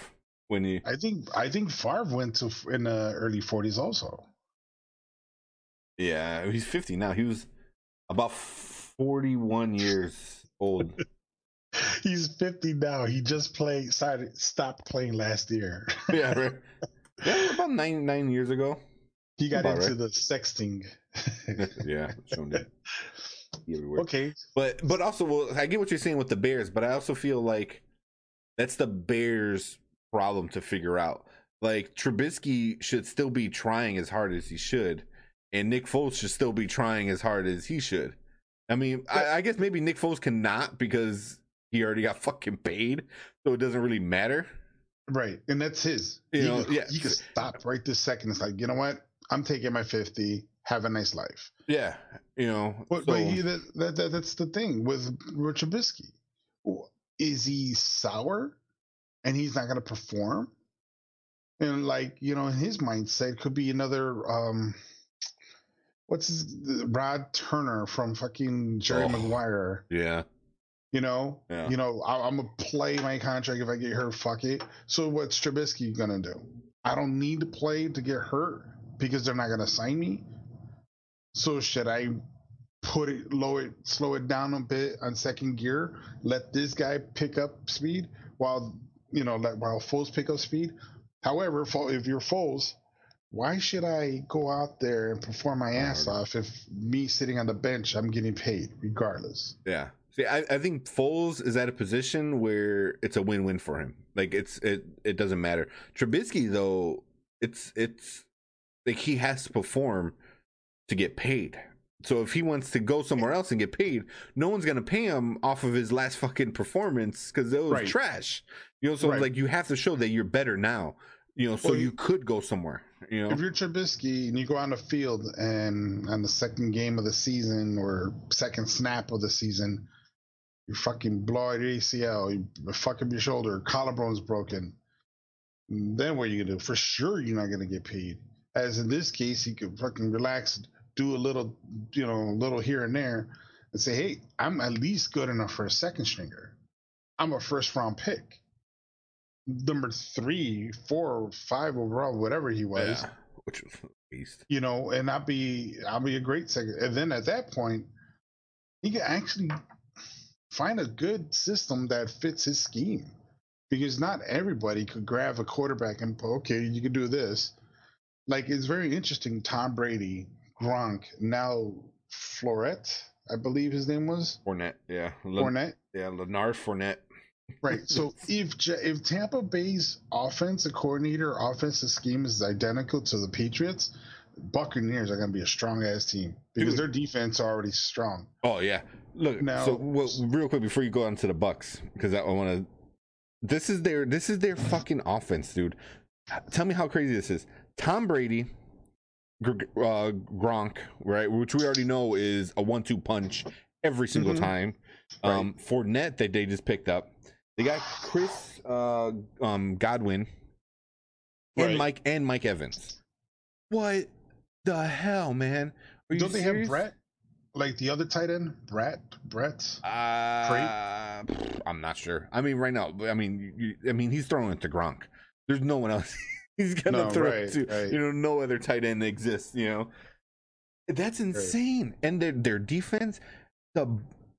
when he? I think I think Favre went to in the early forties also. Yeah, he's 50 now. He was about 41 years old. *laughs* He's fifty now. He just played started stopped playing last year. *laughs* yeah, right. Yeah, about nine nine years ago. he got About into right. the sexting. *laughs* yeah, shown that everywhere. okay. But but also, well, I get what you're saying with the Bears, but I also feel like that's the Bears' problem to figure out. Like Trubisky should still be trying as hard as he should, and Nick Foles should still be trying as hard as he should. I mean, I, I guess maybe Nick Foles cannot because he already got *laughs* fucking paid, so it doesn't really matter. Right. And that's his. You he know, could, yeah. he could stop right this second. It's like, you know what? I'm taking my fifty. Have a nice life. Yeah, you know. But, so- but he, that, that, that that's the thing with with Trubisky. Is he sour, and he's not going to perform? And like you know, in his mindset could be another. um What's his Rod Turner from fucking Jerry Oh. Maguire? yeah, You know, Yeah. you know, I, I'm gonna play my contract if I get hurt. Fuck it. So what's Trubisky gonna do? I don't need to play to get hurt because they're not gonna sign me. So should I put it low it slow it down a bit on second gear? Let this guy pick up speed while you know let while Foles pick up speed. However, if you're Foles, why should I go out there and perform my ass off if me sitting on the bench I'm getting paid regardless? yeah. See, I, I think Foles is at a position where it's a win-win for him. Like it's it it doesn't matter. Trubisky though, it's it's like he has to perform to get paid. So if he wants to go somewhere else and get paid, no one's gonna pay him off of his last fucking performance because it was Right. trash. You know, so Right. like you have to show that you're better now. You know, so Well, you you- could go somewhere. You know, If you're Trubisky and you go on the field and on the second game of the season or second snap of the season, you fucking blow out your ACL, you fuck up your shoulder, collarbone's broken. Then what are you gonna do? For sure, you're not gonna get paid. As in this case, he could fucking relax, do a little, you know, a little here and there, and say, "Hey, I'm at least good enough for a second stringer. I'm a first round pick, number three, four, five overall, whatever he was." yeah, which was beast. you know, and I'll be I'll be a great second. And then at that point, he can actually find a good system that fits his scheme. Because not everybody could grab a quarterback and okay, you can do this. Like it's very interesting. Tom Brady, Gronk, now Florette, I believe his name was Fournette, yeah, Le- Fournette. yeah, Leonard Fournette. Right. So *laughs* if if Tampa Bay's offense, offensive coordinator, offensive scheme is identical to the Patriots, Buccaneers are going to be a strong ass team because Dude. their defense are already strong. Oh yeah. Look, Now- so well, real quick before you go on to the Bucks, because I, I want to. This is their this is their fucking offense, dude. Tell me how crazy this is. Tom Brady, uh, Gronk, right, which we already know is a one-two punch every single Mhm. time. Um, Fournette that they just picked up. They got Chris uh, um, Godwin and Right. Mike and Mike Evans. What the hell, man? Are you Don't they serious? have Brett? Like the other tight end, Brett, Brett. Uh, pff, I'm not sure. I mean, right now, I mean, you, I mean, he's throwing it to Gronk. There's no one else *laughs* *laughs* he's gonna No, throw right, it to. right. You know, no other tight end exists. You know, that's insane. And their their defense, the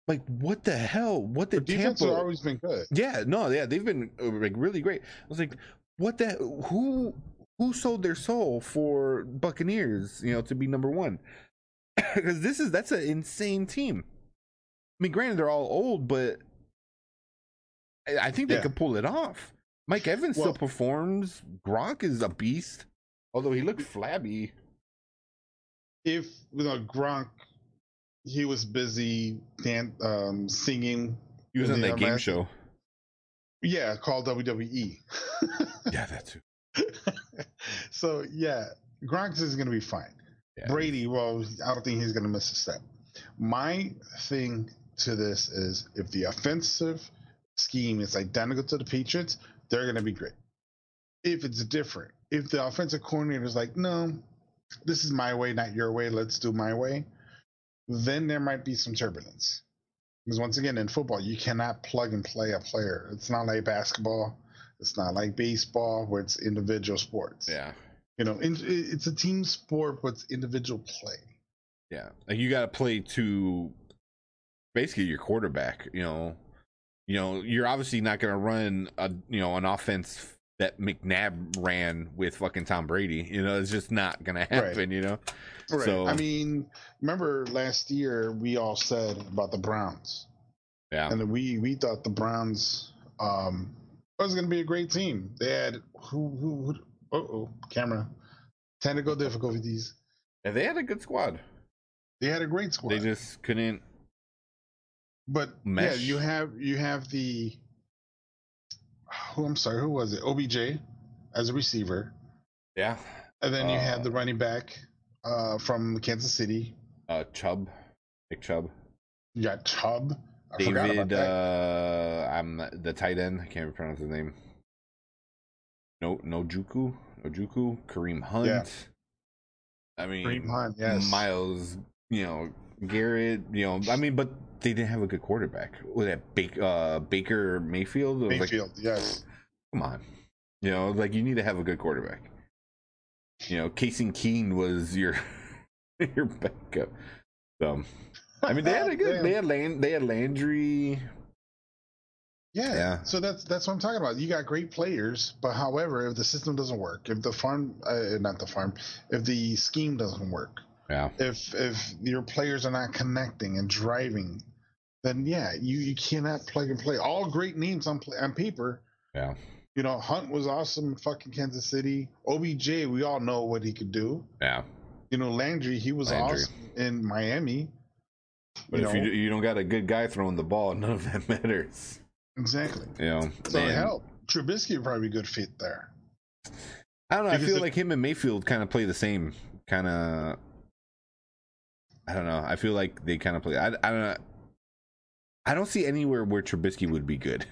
like, what the hell? What The did defense Tampa? has always been good. Yeah, no, yeah, they've been uh, like really great. I was like, what the who who sold their soul for Buccaneers, you know, to be number one? *laughs* Because this is that's an insane team. I mean, granted, they're all old, but I, I think they Yeah. could pull it off. Mike Evans Well- still performs. Gronk is a beast, although he looked flabby. If you know Gronk, he was busy dan- um, singing. He was in on that game show. Yeah, called WWE. *laughs* Yeah, that too. *laughs* so yeah, Gronk is going to be fine. Yeah. Brady, well, I don't think he's going to miss a step. My thing to this is if the offensive scheme is identical to the Patriots, they're going to be great. If it's different, if the offensive coordinator is like, no, this is my way, not your way, let's do my way, then there might be some turbulence. Because once again, in football, you cannot plug and play a player. It's not like basketball. It's not like baseball where it's individual sports. Yeah. You know, it's a team sport with individual play. Yeah. Like you got to play to basically your quarterback, you know. You know, you're obviously not going to run a, you know, an offense that McNabb ran with fucking Tom Brady. You know, it's just not going to happen, Right. you know. Right. So- I mean, remember last year we all said about the Browns, Yeah. and we we thought the Browns um was going to be a great team. They had who who, who oh camera technical difficulties. And they had a good squad. They had a great squad. They just couldn't but mesh. yeah, you have you have the who I'm sorry, who was it? OBJ as a receiver, Yeah. and then you Uh, had the running back uh from Kansas City. Uh Chubb. Nick Chubb. You got Chubb. I David uh I'm the tight end. I can't even pronounce his name. No no Juku. No Juku. Kareem Hunt. Yeah. I mean Kareem Hunt, yes. Myles, you know, Garrett, you know, I mean, but they didn't have a good quarterback. Was that Baker, uh, Baker Mayfield? Was like, Mayfield, yes. come on, you know, like you need to have a good quarterback. You know, Case Keenum was your *laughs* your backup. So, I mean, they had a *laughs* good. They had Land, they had Landry. Yeah. Yeah. So that's that's what I'm talking about. You got great players, but however, if the system doesn't work, if the farm, uh, not the farm, if the scheme doesn't work, Yeah, if if your players are not connecting and driving, then yeah, you you cannot plug and play. All great names on pla- on paper. yeah, You know, Hunt was awesome in fucking Kansas City. OBJ, we all know what he could do. yeah. You know, Landry, he was Landry. awesome in Miami. But You if know, you you don't got a good guy throwing the ball, *laughs* none of that matters. exactly. Yeah. So and- hell, Trubisky would probably be a good fit there. I don't know. I feel if- like him and Mayfield kind of play the same kind of. I don't know. I feel like they kind of play. I, I don't know. I don't see anywhere where Trubisky would be good.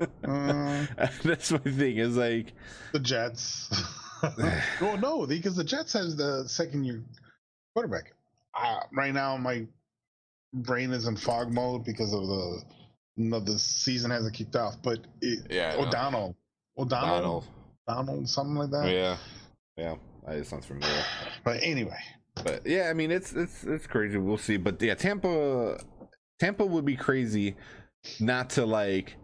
Uh, *laughs* That's my thing. Is like, the Jets. *sighs* *laughs* well, no, because the Jets has the second year quarterback. Uh, right now, my brain is in fog mode because of the no, the season hasn't kicked off. But it, Yeah, I know. O'Donnell, O'Donnell, Donald. Donald, something like that. Yeah, yeah. It sounds familiar. *sighs* But anyway, But yeah, I mean, it's it's it's crazy. We'll see. But yeah, Tampa, Tampa would be crazy not to like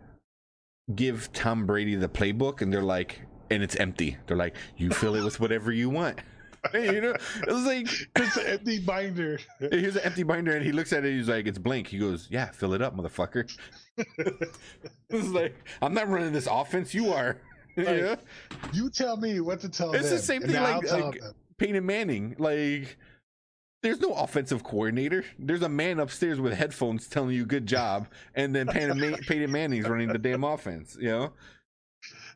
give Tom Brady the playbook, and they're like, and it's empty. They're like, you fill it with whatever you want. *laughs* you know, it was like it's an empty binder. *laughs* here's an empty binder, and he looks at it. He's like, it's blank. He goes, yeah, fill it up, motherfucker. *laughs* it's like I'm not running this offense. You are. Right. yeah. You tell me what to tell It's the same thing like- like- them. Peyton Manning. Like, there's no offensive coordinator. There's a man upstairs with headphones telling you good job, and then Peyton, Ma- *laughs* Peyton Manning's running the damn offense. You know,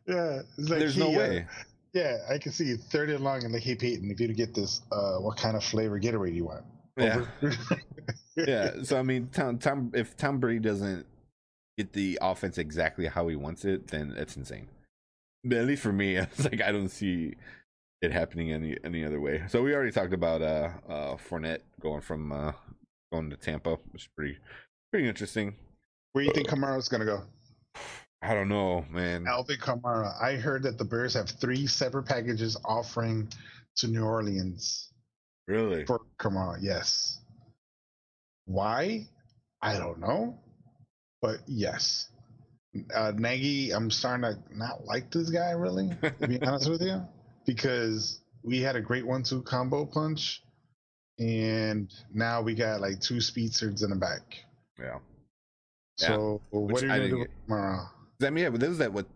Yeah, like, there's no hey, uh, way. Yeah, I can see third and long and like, hey Peyton, if you get this, uh, what kind of flavor Gatorade do you want? Yeah, *laughs* yeah. So I mean, Tom, Tom, if Tom Brady doesn't get the offense exactly how he wants it, then it's insane. But at least for me, *laughs* it's like I don't see it happening any any other way. So we already talked about uh uh Fournette going from uh going to Tampa, which is pretty pretty interesting. Where do you think Kamara's gonna go? I don't know, man. Alvin Kamara. I heard that the Bears have three separate packages offering to New Orleans Really? for Kamara. Yes. Why? I don't know. But yes. Uh, Nagy, I'm starting to not like this guy really, to be *laughs* honest with you, because we had a great one-two combo punch, and now we got like two speedsters in the back. Yeah. So Which what are you I gonna do didn't? I mean, yeah, but this was that what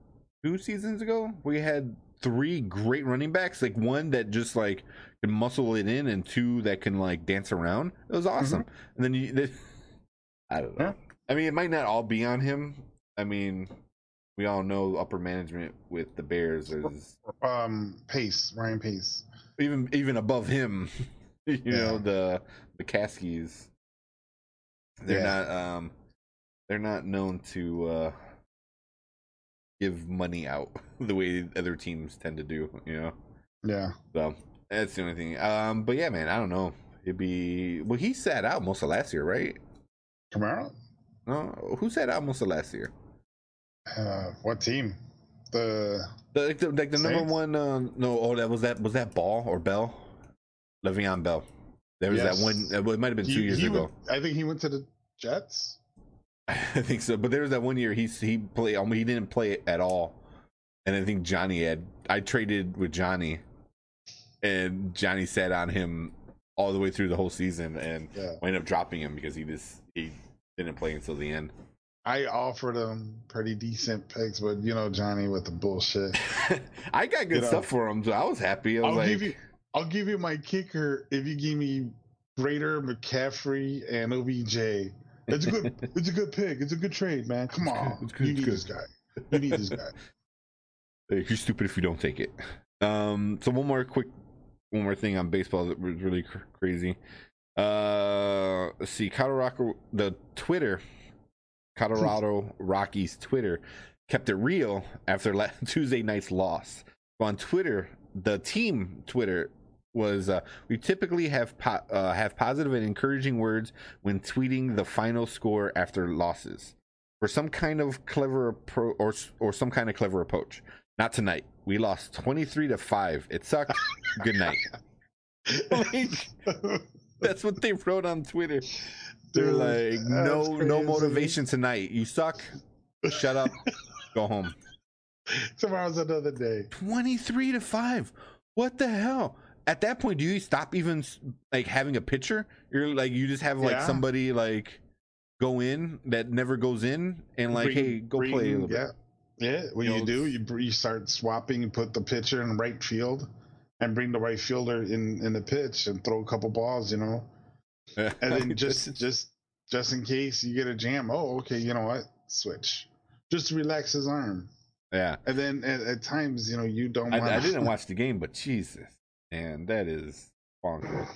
two seasons ago? We had three great running backs, like one that just like can muscle it in, and two that can like dance around. It was mm-hmm. awesome. And then you, the, *laughs* I don't know. Yeah. I mean, it might not all be on him. I mean, we all know upper management with the Bears is Um, Pace, Ryan Pace. even even above him. *laughs* you Yeah. know the McCaskeys. They're Yeah. not um they're not known to uh give money out *laughs* the way other teams tend to do, you know. Yeah. So that's the only thing. Um but yeah, man, I don't know. It'd be well he sat out most of last year, right? Kamara? No, who sat out most of last year? Uh, what team? The The, like the, like the number one. Uh, no, oh, that was that was that Ball or Bell, Le'Veon Bell. There was Yes. that one. Well, It might have been two years ago. went- I think he went to the Jets. *laughs* I think so. But there was that one year he he played. I mean, he didn't play at all, and I think Johnny had. I traded with Johnny, and Johnny sat on him all the way through the whole season, and Yeah. I ended up dropping him because he just he didn't play until the end. I offered him pretty decent picks, but you know Johnny with the bullshit. *laughs* I got good You know. stuff for him, so I was happy. I was I'll like, give you I'll give you my kicker if you give me Raider, McCaffrey, and OBJ. It's a good *laughs* it's a good pick. It's a good trade, man. Come It's good, on. it's good, you need this guy. You need this guy. *laughs* Hey, you're stupid if you don't take it. Um, so one more quick, one more thing on baseball that was really cr- crazy. Uh, let's see, Colorado, the Twitter, Colorado Rockies Twitter kept it real after la- *laughs* Tuesday night's loss. On Twitter, the team Twitter was uh, we typically have po- uh, have positive and encouraging words when tweeting the final score after losses for some kind of clever appro- or or some kind of clever approach. Not tonight. We lost 23 to 5. It sucked. Good night. Like, *laughs* *laughs* that's what they wrote on Twitter. They're like, no, no motivation tonight. You suck. Shut up. *laughs* Go home. Tomorrow's another day. 23 to 5. What the hell? At that point, do you stop even like having a pitcher? You're like, you just have like Yeah. somebody like go in that never goes in and like, hey, go play a little bit. yeah. Yeah, what You you, know, do, you you start swapping put the pitcher in right field, and bring the right fielder in in the pitch and throw a couple balls, you know, *laughs* and then *laughs* just just just in case you get a jam. Oh, okay, you know what? Switch, just relax his arm, yeah. and then at, at times, you know, you don't. I, want I didn't *laughs* watch the game, but Jesus, and that is bonkers.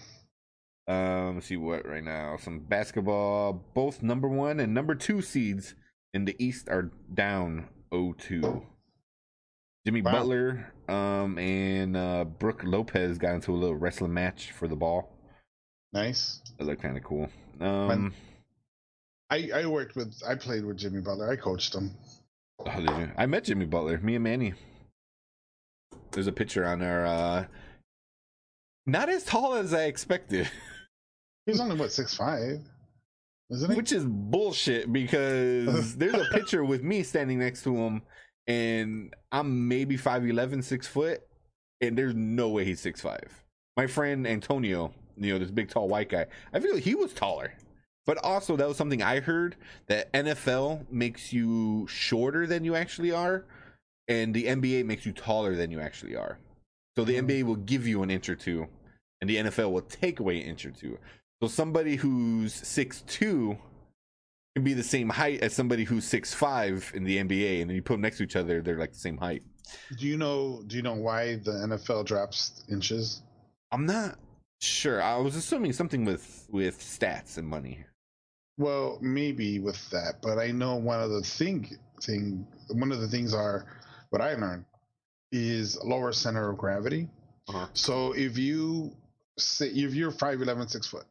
Um, let's see what right now. Some basketball. Both number one and number two seeds in the East are down 0-2. Jimmy Wow. Butler, um, and uh, Brook Lopez got into a little wrestling match for the ball. Nice. That looked kind of cool. Um, I I worked with. I played with Jimmy Butler. I coached him. oh, did you? I met Jimmy Butler. Me and Manny. There's a picture on there. Uh, not as tall as I expected. He's only what six five, isn't he? Which is bullshit because *laughs* there's a picture with me standing next to him and I'm maybe 5'11, 6 foot, and there's no way he's six five. My friend Antonio, you know, this big tall white guy, I feel like he was taller. But also, that was something I heard that NFL makes you shorter than you actually are, and the NBA makes you taller than you actually are. So the Mhm. NBA will give you an inch or two, and the NFL will take away an inch or two. So somebody who's six two can be the same height as somebody who's six five in the NBA, and then you put them next to each other, they're like the same height. do you know? Do you know why the NFL drops inches? I'm not sure. I was assuming something with with stats and money. Well, maybe with that, but I know one of the thing thing one of the things are what I learned is lower center of gravity. Uh-huh. So if you say if you're 5'11", 6 foot,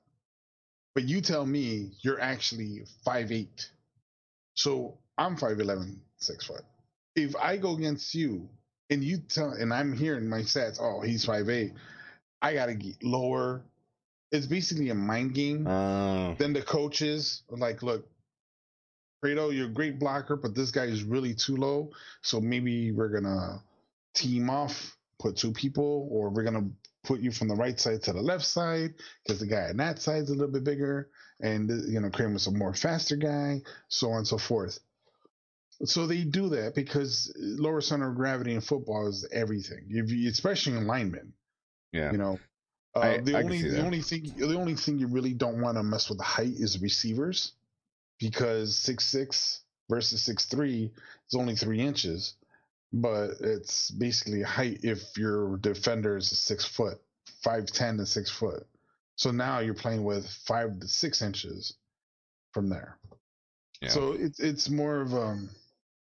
but you tell me you're actually five eight, so I'm 5'11", 6 foot. If I go against you and you tell and I'm hearing my stats, oh he's 5'8", I gotta get lower. It's basically a mind game Oh, then the coaches are like, look, Fredo, you're a great blocker, but this guy is really too low. So maybe we're gonna team off, put two people, or we're gonna put you from the right side to the left side because the guy on that side is a little bit bigger, and you know, Kramer's a more faster guy, so on and so forth. So they do that because lower center of gravity in football is everything, if you, especially in linemen. Yeah. You know, uh, I- the I only the only thing the only thing you really don't want to mess with the height is receivers, because six six versus six three is only three inches, but it's basically height if your defender is six foot, five ten to six foot. So now you're playing with five to six inches from there. Yeah. So it's it's more of um,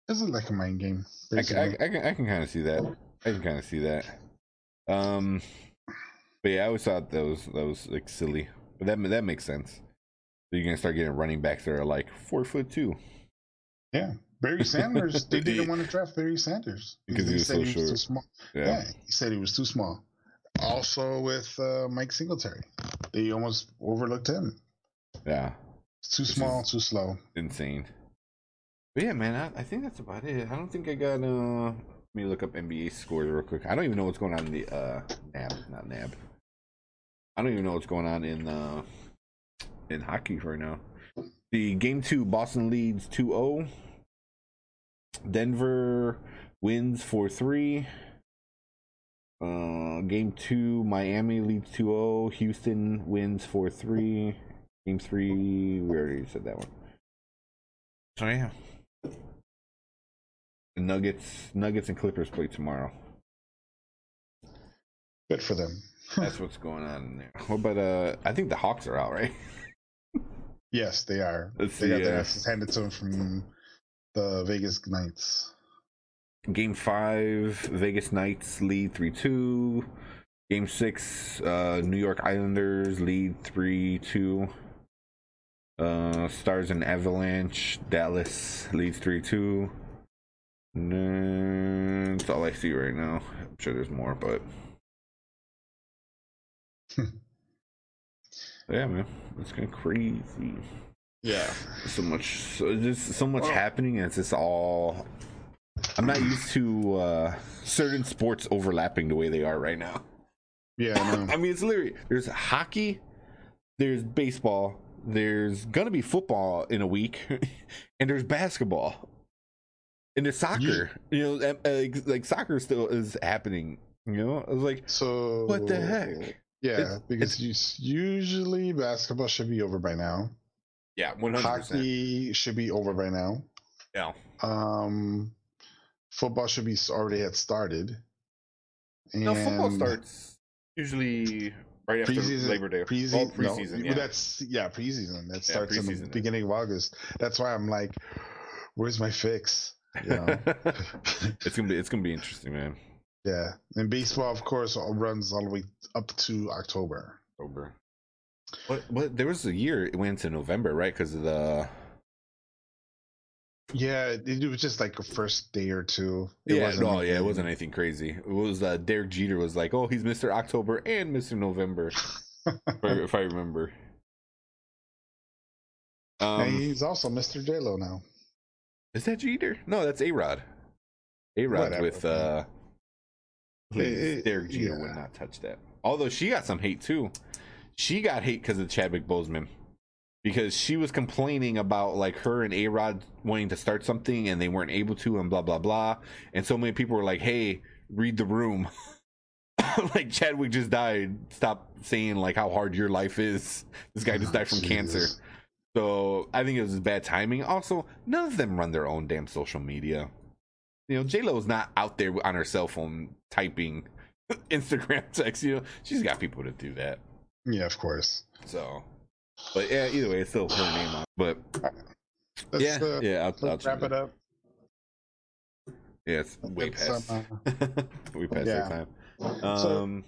it's like a mind game. I, can- I. I can I can kind of see that. I can kind of see that. Um, but yeah, I always thought that was that was like silly, but that that makes sense. So you're gonna start getting running backs that are like four foot two. yeah, Barry *laughs* Sanders. they didn't want to draft Barry Sanders Because he was said so he was too small. Yeah, Yeah, he said he was too small. Also with uh, Mike Singletary, they almost overlooked him. yeah, It's too Which small, too slow. insane. But yeah, man, I, I think that's about it. I don't think I got. uh Let me look up NBA scores real quick. I don't even know what's going on in the uh NAB, not NAB. I don't even know what's going on in uh in hockey right now. The game two, Boston leads 2-0. Denver wins 4-3. Uh, game two, Miami leads 2-0. Houston wins 4-3. Game three, we already said that one. So yeah. Nuggets, Nuggets and Clippers play tomorrow. Good for them. That's what's going on in there. What about uh? I think the Hawks are out, right? *laughs* Yes, they are. Let's they see, got their uh, asses handed to them from the Vegas Knights. Game five, Vegas Knights lead three two. Game six, uh, New York Islanders lead three two. Uh, Stars and Avalanche, Dallas leads three two. That's all I see right now. I'm sure there's more, but yeah, man, it's kind of crazy. Yeah. so much so just so much Well- happening and it's just all i'm not used to uh certain sports overlapping the way they are right now Yeah, I know. *laughs* i mean it's literally there's hockey there's baseball there's gonna be football in a week *laughs* and there's basketball and there's soccer you know uh, like, like soccer still is happening you know i was like So what the heck Yeah, It's- because us- usually basketball should be over by now. yeah 100% Hockey should be over by now. yeah Um, football should be already had started. no football starts usually right after preseason, labor day Preseason, oh, preseason no, yeah that's yeah, preseason. That starts in the is. beginning of August. That's why I'm like, where's my fix? You know? *laughs* it's gonna be it's gonna be interesting, man. Yeah, and baseball, of course, runs all the way up to October. Over. What? What? There was a year it went to November, right? Because of the Yeah, it, was just like a first day or two. It yeah, wasn't no, yeah, it wasn't anything crazy. It was uh, Derek Jeter was like, oh, he's Mister October and Mister November, if, I, *laughs* if I remember. and Um, he's also Mr. J Lo now. is that Jeter? No, that's A Rod. A Rod with uh, please, It- it- Derek Jeter would not touch that. Although she got some hate too. She got hate because of Chadwick Boseman. Because she was complaining about like her and A Rod wanting to start something and they weren't able to and blah blah blah. And so many people were like, Hey, read the room. *laughs* like Chadwick just died. Stop saying like how hard your life is. This guy just died from *laughs* cancer. So I think it was bad timing. Also, none of them run their own damn social media. You know, J Lo is not out there on her cell phone typing *laughs* Instagram text. You know, she's got people to do that. Yeah, of course. So, but yeah, either way, it's still her name on. But Let's, yeah, uh, yeah, I'll, I'll wrap it up. Yeah, it's way past. uh, *laughs* way past yeah. our time. So- Um,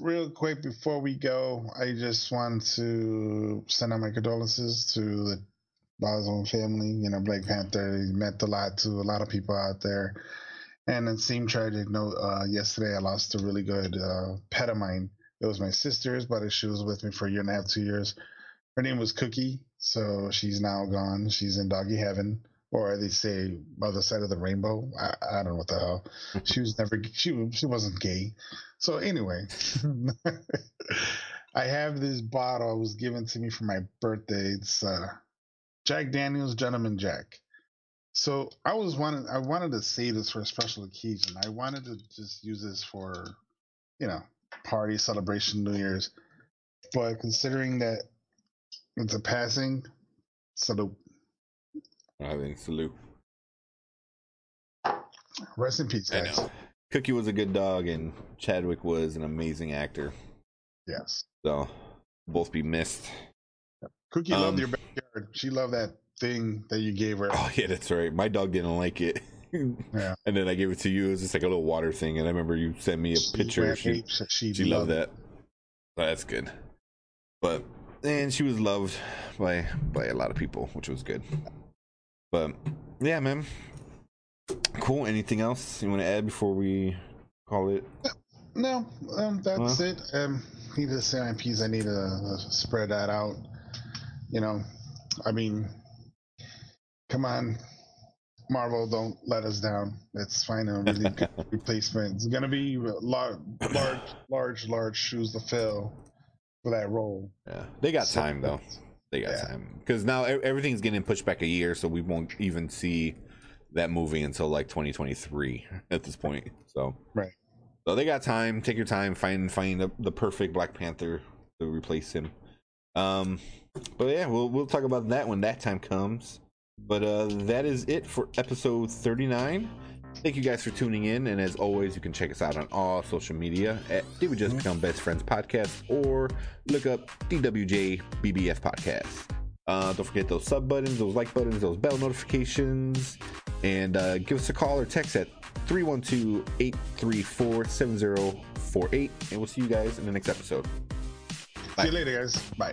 Real quick before we go, I just want to send out my condolences to the Boseman family. You know, Black Panther he meant a lot to a lot of people out there. And it seemed tragic. No, uh, yesterday I lost a really good uh, pet of mine. It was my sister's, but she was with me for a year and a half, two years. Her name was Cookie, so she's now gone. She's in doggy heaven, or they say other side of the rainbow. I, I don't know what the hell. *laughs* She was never. She she wasn't gay. So anyway, *laughs* *laughs* I have this bottle. It was given to me for my birthday. It's uh, Jack Daniel's Gentleman Jack. So I was wanted. I wanted to save this for a special occasion. I wanted to just use this for, you know, party celebration, New Year's. But considering that it's a passing, salute. I think salute. Rest in peace, guys. Cookie was a good dog, and Chadwick was an amazing actor. Yes. So, both be missed. Cookie Um, loved your. She loved that thing that you gave her. Oh yeah, that's right. My dog didn't like it. *laughs* Yeah. And then I gave it to you. It was just like a little water thing. And I remember you sent me a She picture. She. She, she loved that. Oh, that's good. But and she was loved by by a lot of people, which was good. But yeah, man. Cool. Anything else you want to add before we call it? No, um, that's Well. it. Um, need to say IPs. I need to spread that out. You know, I mean, come on, Marvel, don't let us down. Let's find a really good replacement. It's gonna be large, large, large, large shoes to fill for that role. Yeah, they got So- time though. They got Yeah. time because now everything's getting pushed back a year, so we won't even see that movie until like 2023 at this point. So Right. So they got time. Take your time. Find find the, the perfect Black Panther to replace him. Um, but yeah, we'll we'll talk about that when that time comes. But uh, that is it for episode 39. Thank you guys for tuning in, and as always, you can check us out on all social media at Did We Just Become Best Friends Podcast or look up DWJ BBF Podcast. Uh, don't forget those sub buttons, those like buttons, those bell notifications, and uh, give us a call or text at 312 834 7048. And we'll see you guys in the next episode. See you later, guys. Bye.